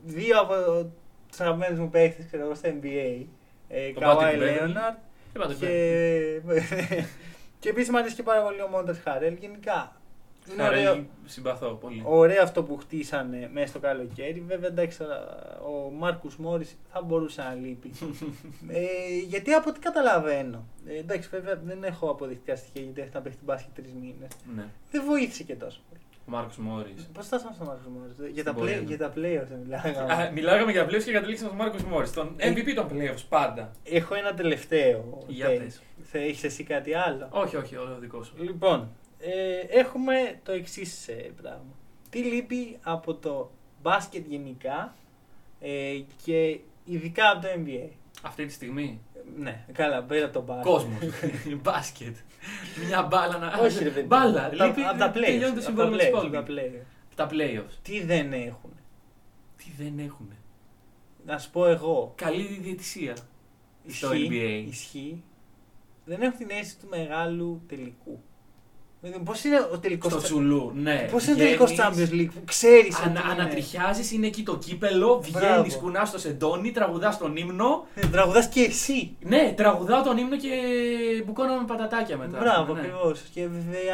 δύο από τους αγαπημένους μου παίχτε ξέρω εγώ, στο NBA. Ε, Τον Kawhi Patrick Beverly. Leonard Και πάτε και, <laughs> και επίσης μου αρέσει και πάρα πολύ ο Μόντα Χαρέλ. Γενικά είναι ωραίο, Χαρέλ, συμπαθώ πολύ. ωραίο αυτό που χτίσανε μέσα στο καλοκαίρι. Βέβαια, εντάξει, τώρα, ο Μάρκου Μόρι θα μπορούσε να λείπει. <laughs> ε, γιατί από ό,τι καταλαβαίνω. Ε, εντάξει, βέβαια δεν έχω αποδεικτικά στοιχεία γιατί έχει να παίξει την μπάσκετ τρεις μήνες. Ναι. Δεν βοήθησε και τόσο. πολύ. Ο Μάρκος Μόρις. Πώς φτάσαμε στο Μάρκος Μόρις, για, τα πορεία play- του. για τα playoffs δεν μιλάγαμε. Μιλάγαμε για playoffs και καταλήξαμε στον Μάρκος Μόρις. Τον Ε, MVP των playoffs πάντα. Έχω ένα τελευταίο. Για take. πες. Θα έχεις εσύ κάτι άλλο; Όχι, όχι, ο δικό σου. Λοιπόν, ε, έχουμε το εξής πράγμα. Τι λείπει από το μπάσκετ γενικά ε, και ειδικά από το NBA. Αυτή τη στιγμή; Ε, Ναι, καλά, πέρα από το μπάσκετ. Κόσμος. <laughs> Μπάσκετ. Μια μπάλα να. Όχι, ρε παιδί. Μπάλα. Από τα- Λείπει, από τα playoffs, τελειώνει το από συμβόλαιο τα με του playoffs, από υπόλοιπου. τα playoffs. Τα playoffs. Τι δεν έχουν. Τι δεν έχουν. Να σου πω εγώ. Καλή διαιτησία. Στο Ισχύει, NBA. Ισχύει. Δεν έχουν την αίσθηση του μεγάλου τελικού. Πώς είναι ο τελικός. Στο Τσουλού, ναι. Πώς είναι ο τελικός Βγαίνεις, Champions League που ξέρεις ότι. Ανα, είναι- ανατριχιάζεις, είναι εκεί το κύπελο, Μπράβο. βγαίνεις, κουνάς το σεντόνι, τραγουδάς τον ύμνο. Ε, Τραγουδάς και εσύ. Ναι, τραγουδάω τον ύμνο και μπουκώνω με πατατάκια μετά. Μπράβο, ναι. ακριβώς. Και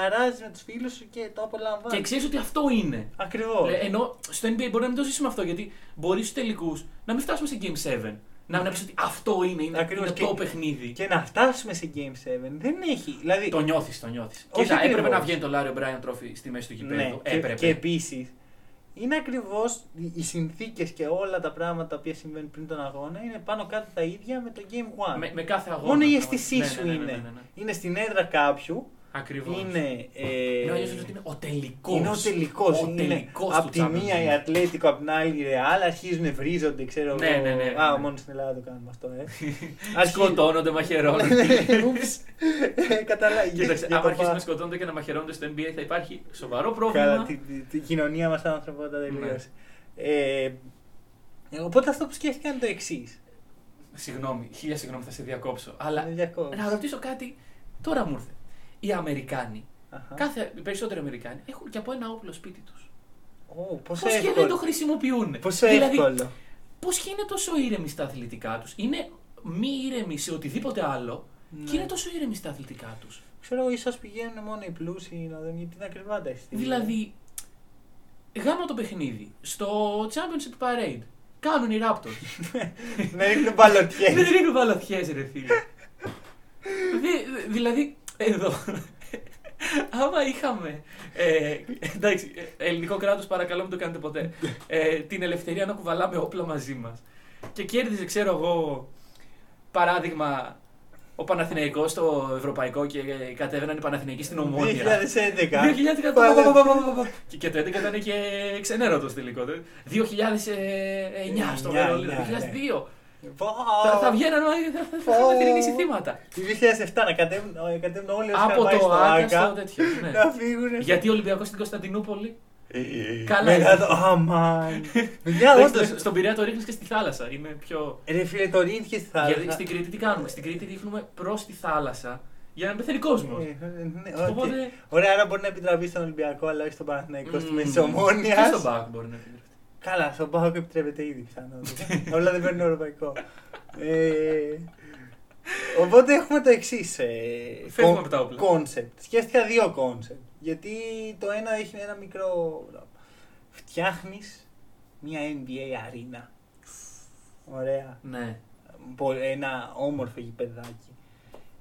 αράζεις με τους φίλους σου και το απολαμβάνεις. Και ξέρεις ότι αυτό είναι. Ακριβώς. Ε, Ενώ στο NBA μπορεί να μην το ζήσουμε αυτό γιατί μπορεί στους τελικούς να μην φτάσουμε σε Game 7. Να μην πει ότι αυτό είναι, είναι, Ακριβώς. είναι Και- το παιχνίδι. Και να φτάσουμε σε Game 7 δεν έχει. Δηλαδή, Το νιώθεις, το νιώθεις. Όχι Κοίτα, έπρεπε ακριβώς. να βγαίνει το Λάριο Μπράιν τρόφι στη μέση του γηπέδου. ναι, και, έπρεπε. και επίσης είναι ακριβώς οι συνθήκες και όλα τα πράγματα που συμβαίνουν πριν τον αγώνα είναι πάνω κάτω τα ίδια με το Game 1. με, με κάθε αγώνα. Μόνο η Ναι, αίσθησή ναι, σου ναι, ναι, είναι. ναι, ναι, ναι. Είναι στην έδρα κάποιου. Ακριβώς. Είναι. Ε, Είναι, αλλιώς ότι είναι ο τελικός. είναι ο τελικός. Ο Είναι τελικός από του τη Champions μία η League. Ατλέτικο, από την άλλη η Ρεάλ. Αρχίζουν βρίζονται, ξέρω Ναι, εγώ. ναι, ναι, ναι, Α, ναι. μόνο στην Ελλάδα το κάνουμε αυτό, ε. <laughs> Σκοτώνονται, μαχαιρώνονται. Ούψ. Ε, Καταλάβει. <laughs> Κοίταξε, Για άμα το αρχίσουν να πα- σκοτώνονται και να μαχαιρώνονται στο NBA θα υπάρχει σοβαρό Καλά, πρόβλημα. τη, τη, τη κοινωνία μας ανθρωπότητα Ναι. τελείωσε. Ε, οπότε αυτό που σκέφτηκα είναι το εξής. Συγγνώμη, χίλια συγγνώμη θα σε διακόψω. Αλλά διακόψω. να ρωτήσω κάτι, τώρα μου ήρθε. Οι Αμερικάνοι, Αχα. κάθε, οι περισσότεροι Αμερικάνοι έχουν και από ένα όπλο σπίτι τους. Ω, πόσο Πώς και δεν εύκολο. το χρησιμοποιούν. Πόσο δηλαδή, εύκολο. πώς και είναι τόσο ήρεμοι στα αθλητικά τους; Είναι μη ήρεμοι σε οτιδήποτε άλλο Ναι. και είναι τόσο ήρεμοι στα αθλητικά τους. Ξέρω εγώ, ίσως πηγαίνουν μόνο οι πλούσιοι να δουν γιατί είναι ακριβά τα εισιτήρια. Δηλαδή, γάμα το παιχνίδι στο Championship Parade. Κάνουν οι Raptors. <laughs> να ρίχνουν μπαλωτιές. Δεν ρίχνουν παλαθιές ρε φίλε. Δη- δηλαδή, εδώ. Άμα είχαμε. Ε, εντάξει, ε, ελληνικό κράτος, παρακαλώ μην το κάνετε ποτέ. Ε, την ελευθερία να κουβαλάμε όπλα μαζί μας. Και κέρδιζε, ξέρω εγώ, παράδειγμα, ο Παναθηναϊκός στο Ευρωπαϊκό και ε, κατέβαιναν οι Παναθηναϊκοί στην Ομόνια. 2011. 2011. Και- Και το 11 ήταν και ξενέρωτος τελικό. δε. 2009 στο Εννιά, Βερολίνο. εννιά, 2002. Πω. Θα, θα βγαίναν, θα, θα, θα είχαμε θρηνήσει θύματα. Το 2007 να κατέβουν, να κατέβουν όλοι όσοι Από είχαν πάει το στο ΟΑΚΑ στο ΟΑΚΑ τέτοιο. ναι. να φύγουν. Γιατί ο Ολυμπιακός στην Κωνσταντινούπολη; Καλά Μετά είναι. το. Αμάν. Παιδιά, Εντάξει, όντως. στο- Στον Πειραιά το ρίχνεις και στη θάλασσα. Είναι πιο. Ρε φίλε, το ρίχνεις στη θάλασσα. Γιατί στην Κρήτη τι κάνουμε; Στην Κρήτη ρίχνουμε προς τη θάλασσα για να πεθαίνει κόσμος. Ε, ναι, οκ. Οπότε. Ωραία, άρα μπορεί να επιτραπεί στον Ολυμπιακό, αλλά όχι στον Παναθηναϊκό στη μ, μέση τη Και Ομόνοια. στον ΠΑΟΚ μπορεί να επιτρέψει. Καλά, στον ΠΑΟΚ επιτρέπεται ήδη πιθανότατα. Όλα δεν παίρνουν ευρωπαϊκό. Ε, οπότε έχουμε το εξής. Φεύγουμε από τα όπλα. Concept. Σκέφτηκα δύο concept. Γιατί το ένα έχει ένα μικρό. Φτιάχνεις μια NBA arena. Ωραία. Ναι. Πο- Ένα όμορφο γηπεδάκι.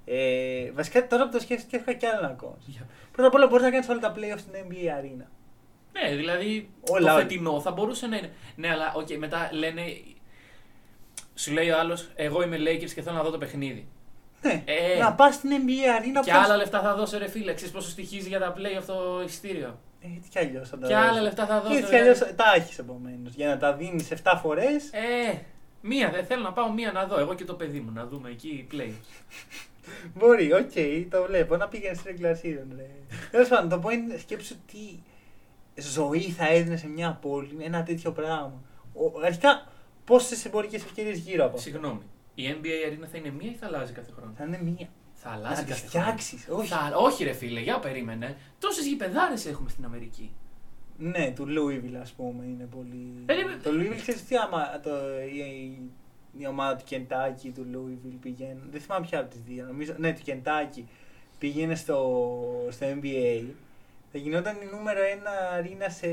Ε, βασικά τώρα που το σκέφτηκα, σκέφτηκα κι άλλο ένα concept. Για- Πρώτα απ' όλα μπορείς να κάνεις όλα τα playoffs στην NBA arena. Ναι, δηλαδή Όλα, το όλα. φετινό θα μπορούσε να είναι. Ναι, αλλά οκ, μετά λένε. Σου λέει ο άλλος, Εγώ είμαι Lakers και θέλω να δω το παιχνίδι. Ναι, Ε, να πας στην NBA arena Και που θα- άλλα λεφτά θα δώσω ρε φίλε. Ξέρεις πόσο στοιχίζει για τα playoff το εισιτήριο. Έτσι κι αλλιώς θα τα Και δώσεις. άλλα λεφτά θα δώσω. Έτσι κι ρε. αλλιώ τα έχεις επομένως. Για να τα δίνεις 7 φορές. Ε, μία, δεν θέλω να πάω μία να δω. Εγώ και το παιδί μου να δούμε εκεί play. Μπορεί, οκ, το βλέπω. Να πήγαινε στη regular season, ρε. Τέλος πάντων, το point είναι σκέψου τι ζωή θα έδινε σε μια πόλη ένα τέτοιο πράγμα. Ο, αρχικά, πόσε εμπορικέ ευκαιρίες γύρω από αυτό; Συγγνώμη. Η NBA Arena θα είναι μία ή θα αλλάζει κάθε χρόνο; Θα είναι μία. Θα αλλάζει Να τη κάθε χρόνο. φτιάξεις. Όχι. Θα... Όχι, ρε φίλε, για περίμενε. Τόσες γηπεδάρες έχουμε στην Αμερική. Ναι, του Louisville ας πούμε είναι πολύ. Ε, ναι, το Louisville ξέρεις τι άμα. Το, η, η, η ομάδα του Κεντάκι του Louisville πήγαινε. Δεν θυμάμαι ποια από τις δύο. Νομίζω, ναι, του Κεντάκι πήγαινε στο, στο NBA. Θα γινόταν η νούμερο ένα arena σε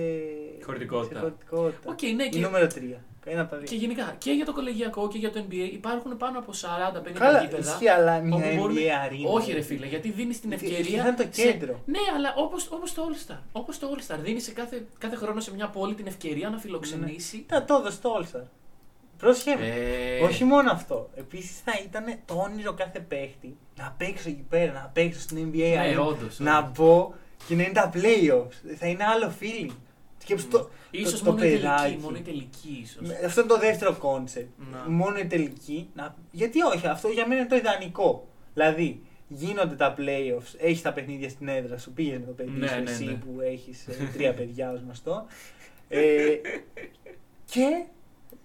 Χωρητικότητα. Σε χωρητικότητα. Οκ, ναι, Η και, νούμερο τρία. Ένα από τα δύο. και γενικά και για το κολεγιακό και για το NBA υπάρχουν πάνω από 40-50 Καλά, γήπεδα. ισχύει, αλλά μια όπου NBA μπορούμε- arena. Όχι, ρε φίλε, γιατί δίνεις την Γιατί ευκαιρία. θα είναι το σε- κέντρο. Ναι, αλλά όπω όπως το All Star. Όπως το All Star. Δίνεις σε κάθε, κάθε χρόνο σε μια πόλη την ευκαιρία να φιλοξενήσει. Ήταν το έδωσε το All-Star. Πρόσεχέ με. Ε, Όχι μόνο αυτό. Επίσης θα ήταν το όνειρο κάθε παίχτη να παίξω εκεί πέρα, να παίξω στην NBA. Ναι, arena, όντως, να όντως. μπω και να είναι τα playoffs. Θα είναι άλλο feeling. Σκέψου το, Ίσως το, το μόνο, η τελική, παιδάκι. μόνο η τελική, ίσως. Με- Αυτό είναι το δεύτερο concept. Να. Μόνο η τελική. Να... Γιατί όχι, αυτό για μένα είναι το ιδανικό. Δηλαδή, γίνονται τα playoffs, έχεις τα παιχνίδια στην έδρα σου, πήγες με το παιδί Ναι, σου, ναι, εσύ ναι. που έχεις τρία <laughs> παιδιά ως γνωστό. Ε, και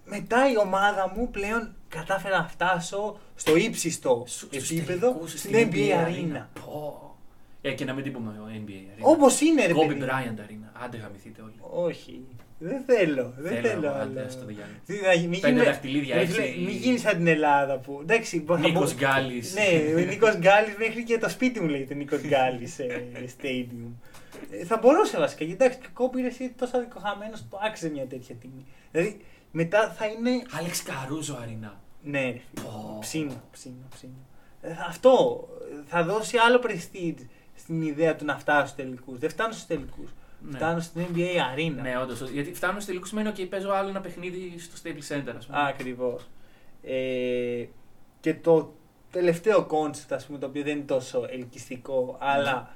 μετά η ομάδα μου πλέον κατάφερα να φτάσω στο ύψιστο Στου- στους επίπεδο τελικούς στην NBA Arena. Πω. Ε, και να μην την πούμε NBA Arena. Όπως είναι, ρε Kobe παιδί. Bryant Arena. Άντε γαμηθείτε όλοι. Όχι. Δεν θέλω. Δεν Θέλω, θέλω. άντε, άλλο. στο διάλογο. Τι να γίνει, μην Πέντε γίνουμε- δαχτυλίδια, ρε έξι. φίλε, Μην γίνεις σαν την Ελλάδα που. Εντάξει, μπο- θα Νίκος μπο- Γκάλης. Ναι, ο Νίκος Γκάλης μέχρι και το σπίτι μου λέγεται Νίκος Γκάλης Stadium. Ε, Θα μπορούσε βασικά. Γιατί εντάξει, κακό πήρε εσύ τόσο δικοχαμένος που άξιζε μια τέτοια τιμή. Δηλαδή μετά θα είναι. Άλεξ Καρούζο Arena. Ναι, ρε φίλε. Πω. Ψήνω, ψήνω, ψήνω. Ε, Αυτό θα δώσει άλλο prestige στην ιδέα του να φτάσω στους τελικούς. Δεν φτάνω στους τελικούς. Ναι. Φτάνω στην NBA Arena. Ναι, όντως. Γιατί φτάνω στο τελικό σημαίνει ότι παίζω άλλο ένα παιχνίδι στο Staples Center, ας πούμε. Ακριβώς. Ε, και το τελευταίο concept, ας πούμε, το οποίο δεν είναι τόσο ελκυστικό, αλλά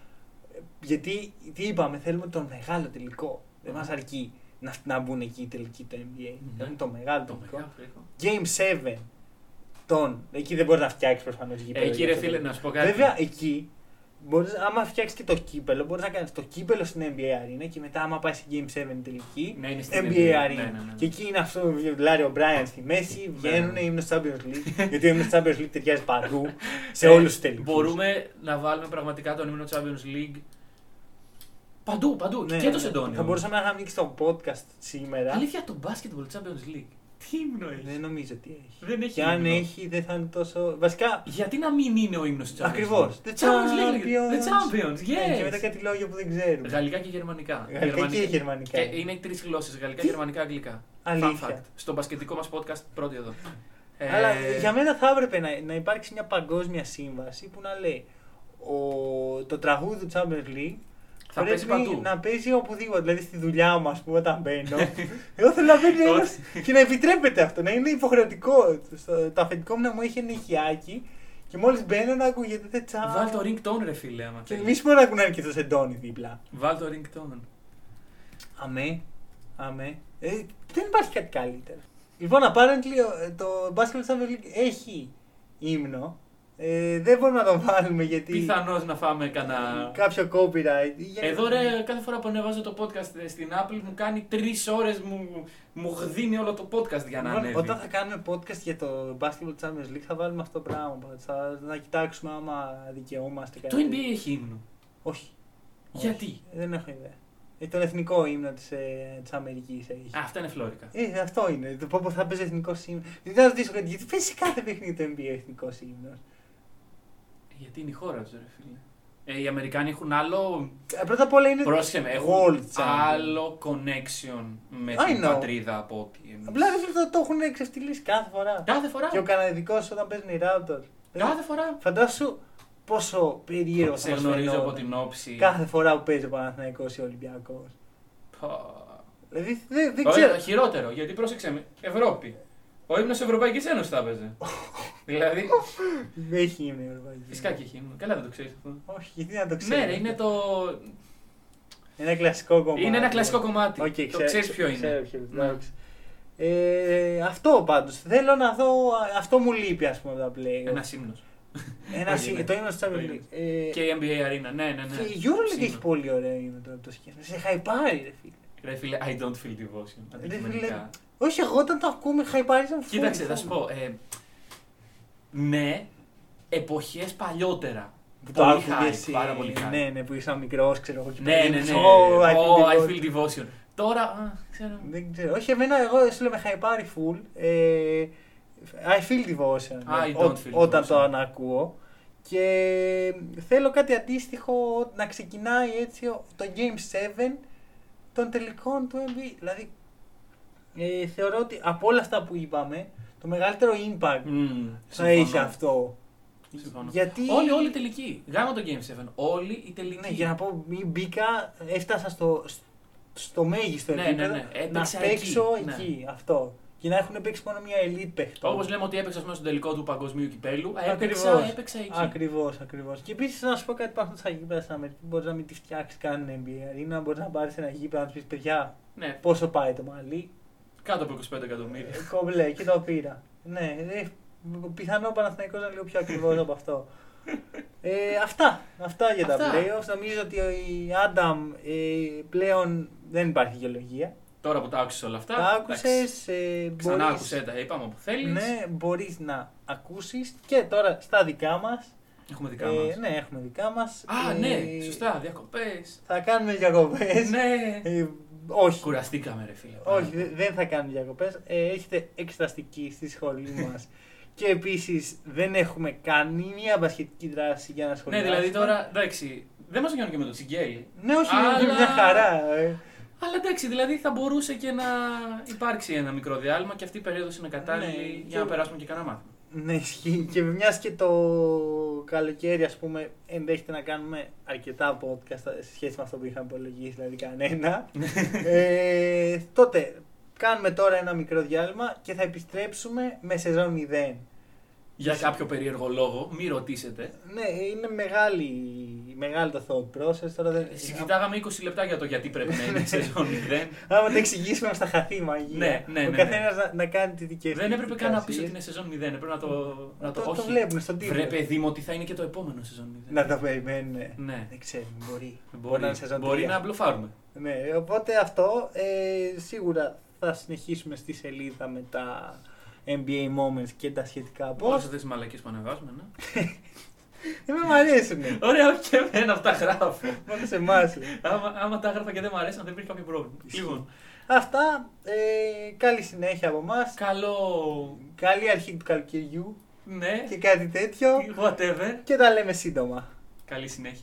ε, γιατί, τι είπαμε, θέλουμε τον μεγάλο τελικό. Δεν Μμμ. μας αρκεί να, να μπουν εκεί οι τελικοί του NBA. Ναι. Θέλουμε το μεγάλο Το τελικό. μεγάλο τελικό. Game 7. Τον. Εκεί δεν μπορεί να φτιάξεις προφανώς Ε, Εκεί ρε φίλε, να σου πω κάτι. Βέβαια, εκεί μπορείς, άμα φτιάξεις και το κύπελο, μπορείς να κάνεις το κύπελο στην NBA Arena και μετά, άμα πάει σε Game 7 τελική, Ναι, είναι στην NBA NBA. Arena. Ναι, ναι, ναι. Και εκεί είναι αυτό που Λάριο Μπράιαν στη μέση, Ναι, βγαίνουν, ναι. ήμουν στο Champions League. <laughs> γιατί ο ύμνος του Champions League ταιριάζει παντού, σε Ε, όλους τους τελικούς. Μπορούμε να βάλουμε πραγματικά τον ύμνο Champions League παντού, παντού. και το Σεντόνιο. Ναι, Θα μπορούσαμε να ανοίξει το podcast σήμερα. Αλήθεια, το Basketball Champions League. Τι ύμνο έχεις; Δεν νομίζω ότι έχει. Δεν έχει Και αν ύμνο. έχει, δεν θα είναι τόσο. Βασικά. Γιατί να μην είναι ο ύμνος του Champions Ακριβώς. League; Champions League. The Champions, yes. Ναι, και μετά κάτι λόγια που δεν ξέρουμε. Γαλλικά και γερμανικά. Γαλλικά και γερμανικά. Και είναι τρεις γλώσσες. Γαλλικά, Τι; γερμανικά, αγγλικά. Αλήθεια. Fun fact. Στο μπασκετικό μας podcast, πρώτη εδώ. Ε, Αλλά για μένα θα έπρεπε να, να υπάρξει μια παγκόσμια σύμβαση που να λέει ο, το τραγούδι του Champions League Θα παίζει πρέπει παντού. να παίζει οπουδήποτε. Δηλαδή στη δουλειά μου, ας πούμε, όταν μπαίνω. εγώ θέλω να μπαίνει ένα και να επιτρέπεται αυτό, να είναι υποχρεωτικό. Στο, το αφεντικό μου να μου έχει ένα ηχιάκι και μόλις μπαίνω να ακούγεται τε τσα. Βάλ το ringtone, ρε φίλε, άμα Και θέλεις. εμεί μπορεί να ακούνε και το σεντόνι δίπλα. Βάλ το ringtone. Αμέ. Αμέ. Ε, δεν υπάρχει κάτι καλύτερο. Λοιπόν, apparently ε, το Basketball Champions League έχει ύμνο. Ε, δεν μπορούμε να το βάλουμε γιατί Πιθανώς να φάμε κανένα. κάποιο copyright. Για- Εδώ ρε, κάθε φορά που ανεβάζω το podcast στην Apple μου κάνει τρεις ώρες μου, μου γδίνει όλο το podcast για να Λοιπόν, ανέβει. όταν θα κάνουμε podcast για το Basketball Champions League θα βάλουμε αυτό το πράγμα. Θα, να κοιτάξουμε άμα δικαιούμαστε Το κάτι. NBA έχει ύμνο. Όχι. Γιατί; Όχι. Δεν έχω ιδέα. Ε, τον εθνικό ύμνο της, ε, της Αμερικής έχει. Α, αυτά είναι φλόρικα. Ε, αυτό είναι. Το πω θα παίζει εθνικό ύμνο. Δεν θα ρωτήσω κάτι, γιατί παίζει σε κάθε παιχνίδι το NBA εθνικός ύμνος. Γιατί είναι η χώρα τους, ρε φίλε. Ε, οι Αμερικάνοι έχουν άλλο. Ε, πρώτα απ' όλα είναι. Πρόσεχε με, έχουν World Champion. άλλο connection με I την know. πατρίδα από ό,τι εμείς. Απλά ρε φίλε, το, το έχουν εξευτελίσει κάθε φορά. Κάθε φορά. Και ο Καναδικός όταν παίζουν οι Raptors. Κάθε φορά. Φαντάσου πόσο περίεργο Σε θα μας γνωρίζω φαινόταν από την όψη. Κάθε φορά που παίζει ο Παναθηναϊκός ή ο Ολυμπιακός. Πω. Δηλαδή δεν, δεν Ωραία, ξέρω. χειρότερο, γιατί πρόσεξε με. Ευρώπη. Ο ύμνος Ευρωπαϊκής Ένωσης θα έπαιζε. <laughs> δηλαδή. Δεν έχει ύμνο η Ευρωπαϊκή. Φυσικά και έχει ύμνο. Καλά δεν το ξέρεις αυτό. Όχι, γιατί να το ξέρω. Ναι, ρε, είναι το. Ένα κλασικό κομμάτι. Είναι ένα κλασικό κομμάτι. Οκ, το ξέρω- ξέρεις ποιο ξέρω είναι. ποιο είναι, Ναι. εντάξει. Ε, αυτό πάντως. Θέλω να δω. Αυτό μου λείπει ας πούμε από τα play. Ένας ύμνος. Ένας Όχι, ναι. το ύμνος του Το Champions ύμνος. League. Ε, Και η NBA Arena, ναι, ναι, ναι. και η Euroleague Ύμνο. έχει πολύ ωραίο ύμνο τώρα που το σκέφτομαι. Σε χαϊπάρει, ρε φίλε. Ρε φίλε, I don't feel devotion. Ρε Αντικειμενικά. φίλε, Όχι, εγώ όταν το ακούμε χαϊπάρει σαν Κοίταξε, θα σου πω. Ε, ναι, εποχές παλιότερα. Που το Πολύ άκουγες, hype, πάρα ε, πολύ hype. Ναι, ναι, που ήσαν μικρός, ξέρω εγώ. και Ναι, ναι, πήγαινες, ναι. «Ω, I Ω, feel I devotion». feel devotion. Τώρα, α, ξέρω. Δεν ξέρω. Όχι, εμένα, εγώ σου λέω με χαϊπάρει full. Ε, I feel devotion. I ε, don't ό- feel όταν devotion. το ανακούω. Και θέλω κάτι αντίστοιχο να ξεκινάει έτσι ο- το Game 7 των τελικών του NBA. Δηλαδή, ε, θεωρώ ότι από όλα αυτά που είπαμε, το μεγαλύτερο impact Μμμ, θα συμφωνώ. έχει αυτό. Συμφωνώ. Γιατί. Όλοι, όλοι τελικοί. Γάμα το Game 7. Όλοι οι τελικοί. Ναι, για να πω, μη μπήκα, έφτασα στο, στο μέγιστο Ναι, επίπεδο ναι, ναι. να Έπαιξα παίξω εκεί, ναι. εκεί. Αυτό. Και να έχουν παίξει μόνο μια elite παίχτο. Όπως λέμε ότι έπαιξα μέσα στον τελικό του παγκοσμίου κυπέλου, έπαιξα, Ακριβώς. έπαιξα εκεί. Ακριβώς, ακριβώς. Και επίσης να σου πω κάτι υπάρχουν στα γήπεδα στην Αμερική. Μπορείς να μην τη φτιάξεις καν NBA. Ή να μπορείς να πάρεις ένα γήπεδο να του πεις παιδιά Ναι, πόσο πάει το μαλλί. κάτω από 25 εκατομμύρια. Ε, Κομπλέ και το πήρα. Ναι, ε, πιθανό ο Παναθηναϊκός να είναι λίγο πιο ακριβώ από αυτό. Ε, αυτά. Αυτά για τα Αυτά. playoffs. Νομίζω ότι ο η Άνταμ ε, πλέον δεν υπάρχει γεωλογία. Τώρα που τα άκουσες όλα αυτά. Τα εντάξει, άκουσες. Ε, Ξανά μπορείς- άκουσες τα, είπαμε όπου θέλεις. Ναι, μπορείς να ακούσεις και τώρα στα δικά μας. Έχουμε δικά Ε, μας. ναι, έχουμε δικά μας. Α, ναι, σωστά, διακοπές. Θα κάνουμε διακοπές. ναι. Ε, όχι. Κουραστήκαμε, ρε φίλε. Όχι, δε- δεν θα κάνουμε διακοπές. Ε, έχετε εξεταστική στη σχολή <laughs> μας. και επίσης δεν έχουμε καμία μπασχετική δράση για να Ναι, σχολιάσουμε. δηλαδή τώρα, εντάξει, δεν μας βγαίνουν και με το τσιγκέλι. Ναι, όχι, Αλλά- είναι μια χαρά. ε. Αλλά εντάξει, δηλαδή θα μπορούσε και να υπάρξει ένα μικρό διάλειμμα και αυτή η περίοδος είναι κατάλληλη Ναι, για και- να περάσουμε και κανένα μάθημα. Ναι, ισχύει. Και μιας και το καλοκαίρι, ας πούμε, ενδέχεται να κάνουμε αρκετά podcast σε σχέση με αυτό που είχαμε υπολογίσει, δηλαδή κανένα. <laughs> ε, τότε κάνουμε τώρα ένα μικρό διάλειμμα και θα επιστρέψουμε με σεζόν 0. Για κάποιο περίεργο λόγο, μη ρωτήσετε. Ναι, είναι μεγάλη, μεγάλη το thought process. Τώρα δεν... Συζητάγαμε 20 λεπτά για το γιατί πρέπει να είναι σεζόν 0. Άμα το εξηγήσουμε στα χαθεί μαγεία. Ναι, ναι, Ο ναι, καθένας να, να κάνει τη δική του. Δεν έπρεπε καν να πεις ότι είναι σεζόν 0. Έπρεπε να το. Να το, το, το όχι. βλέπουν στον τίτλο. Βρε, παιδί μου, ότι θα είναι και το επόμενο σεζόν 0. Να το περιμένουν. Ναι. Δεν ξέρουμε, μπορεί. Μπορεί, να είναι σεζόν μπορεί 3. να μπλοφάρουμε. Ναι, οπότε αυτό ε, σίγουρα θα συνεχίσουμε στη σελίδα με τα NBA moments και τα σχετικά Όλες post. αυτές τις μαλακίε που ανεβάζουμε, ναι. <laughs> Δεν με αρέσουν. Ωραία, όχι και εμένα αυτά γράφω. Μόνο σε εμάς. άμα, άμα τα έγραφα και δεν μου αρέσαν, δεν υπήρχε κάποιο πρόβλημα. Ισχύει. Λοιπόν, Αυτά. Ε, καλή συνέχεια από εμάς. καλό. Καλή αρχή του καλοκαιριού Ναι, και κάτι τέτοιο. whatever. Και τα λέμε σύντομα. Καλή συνέχεια.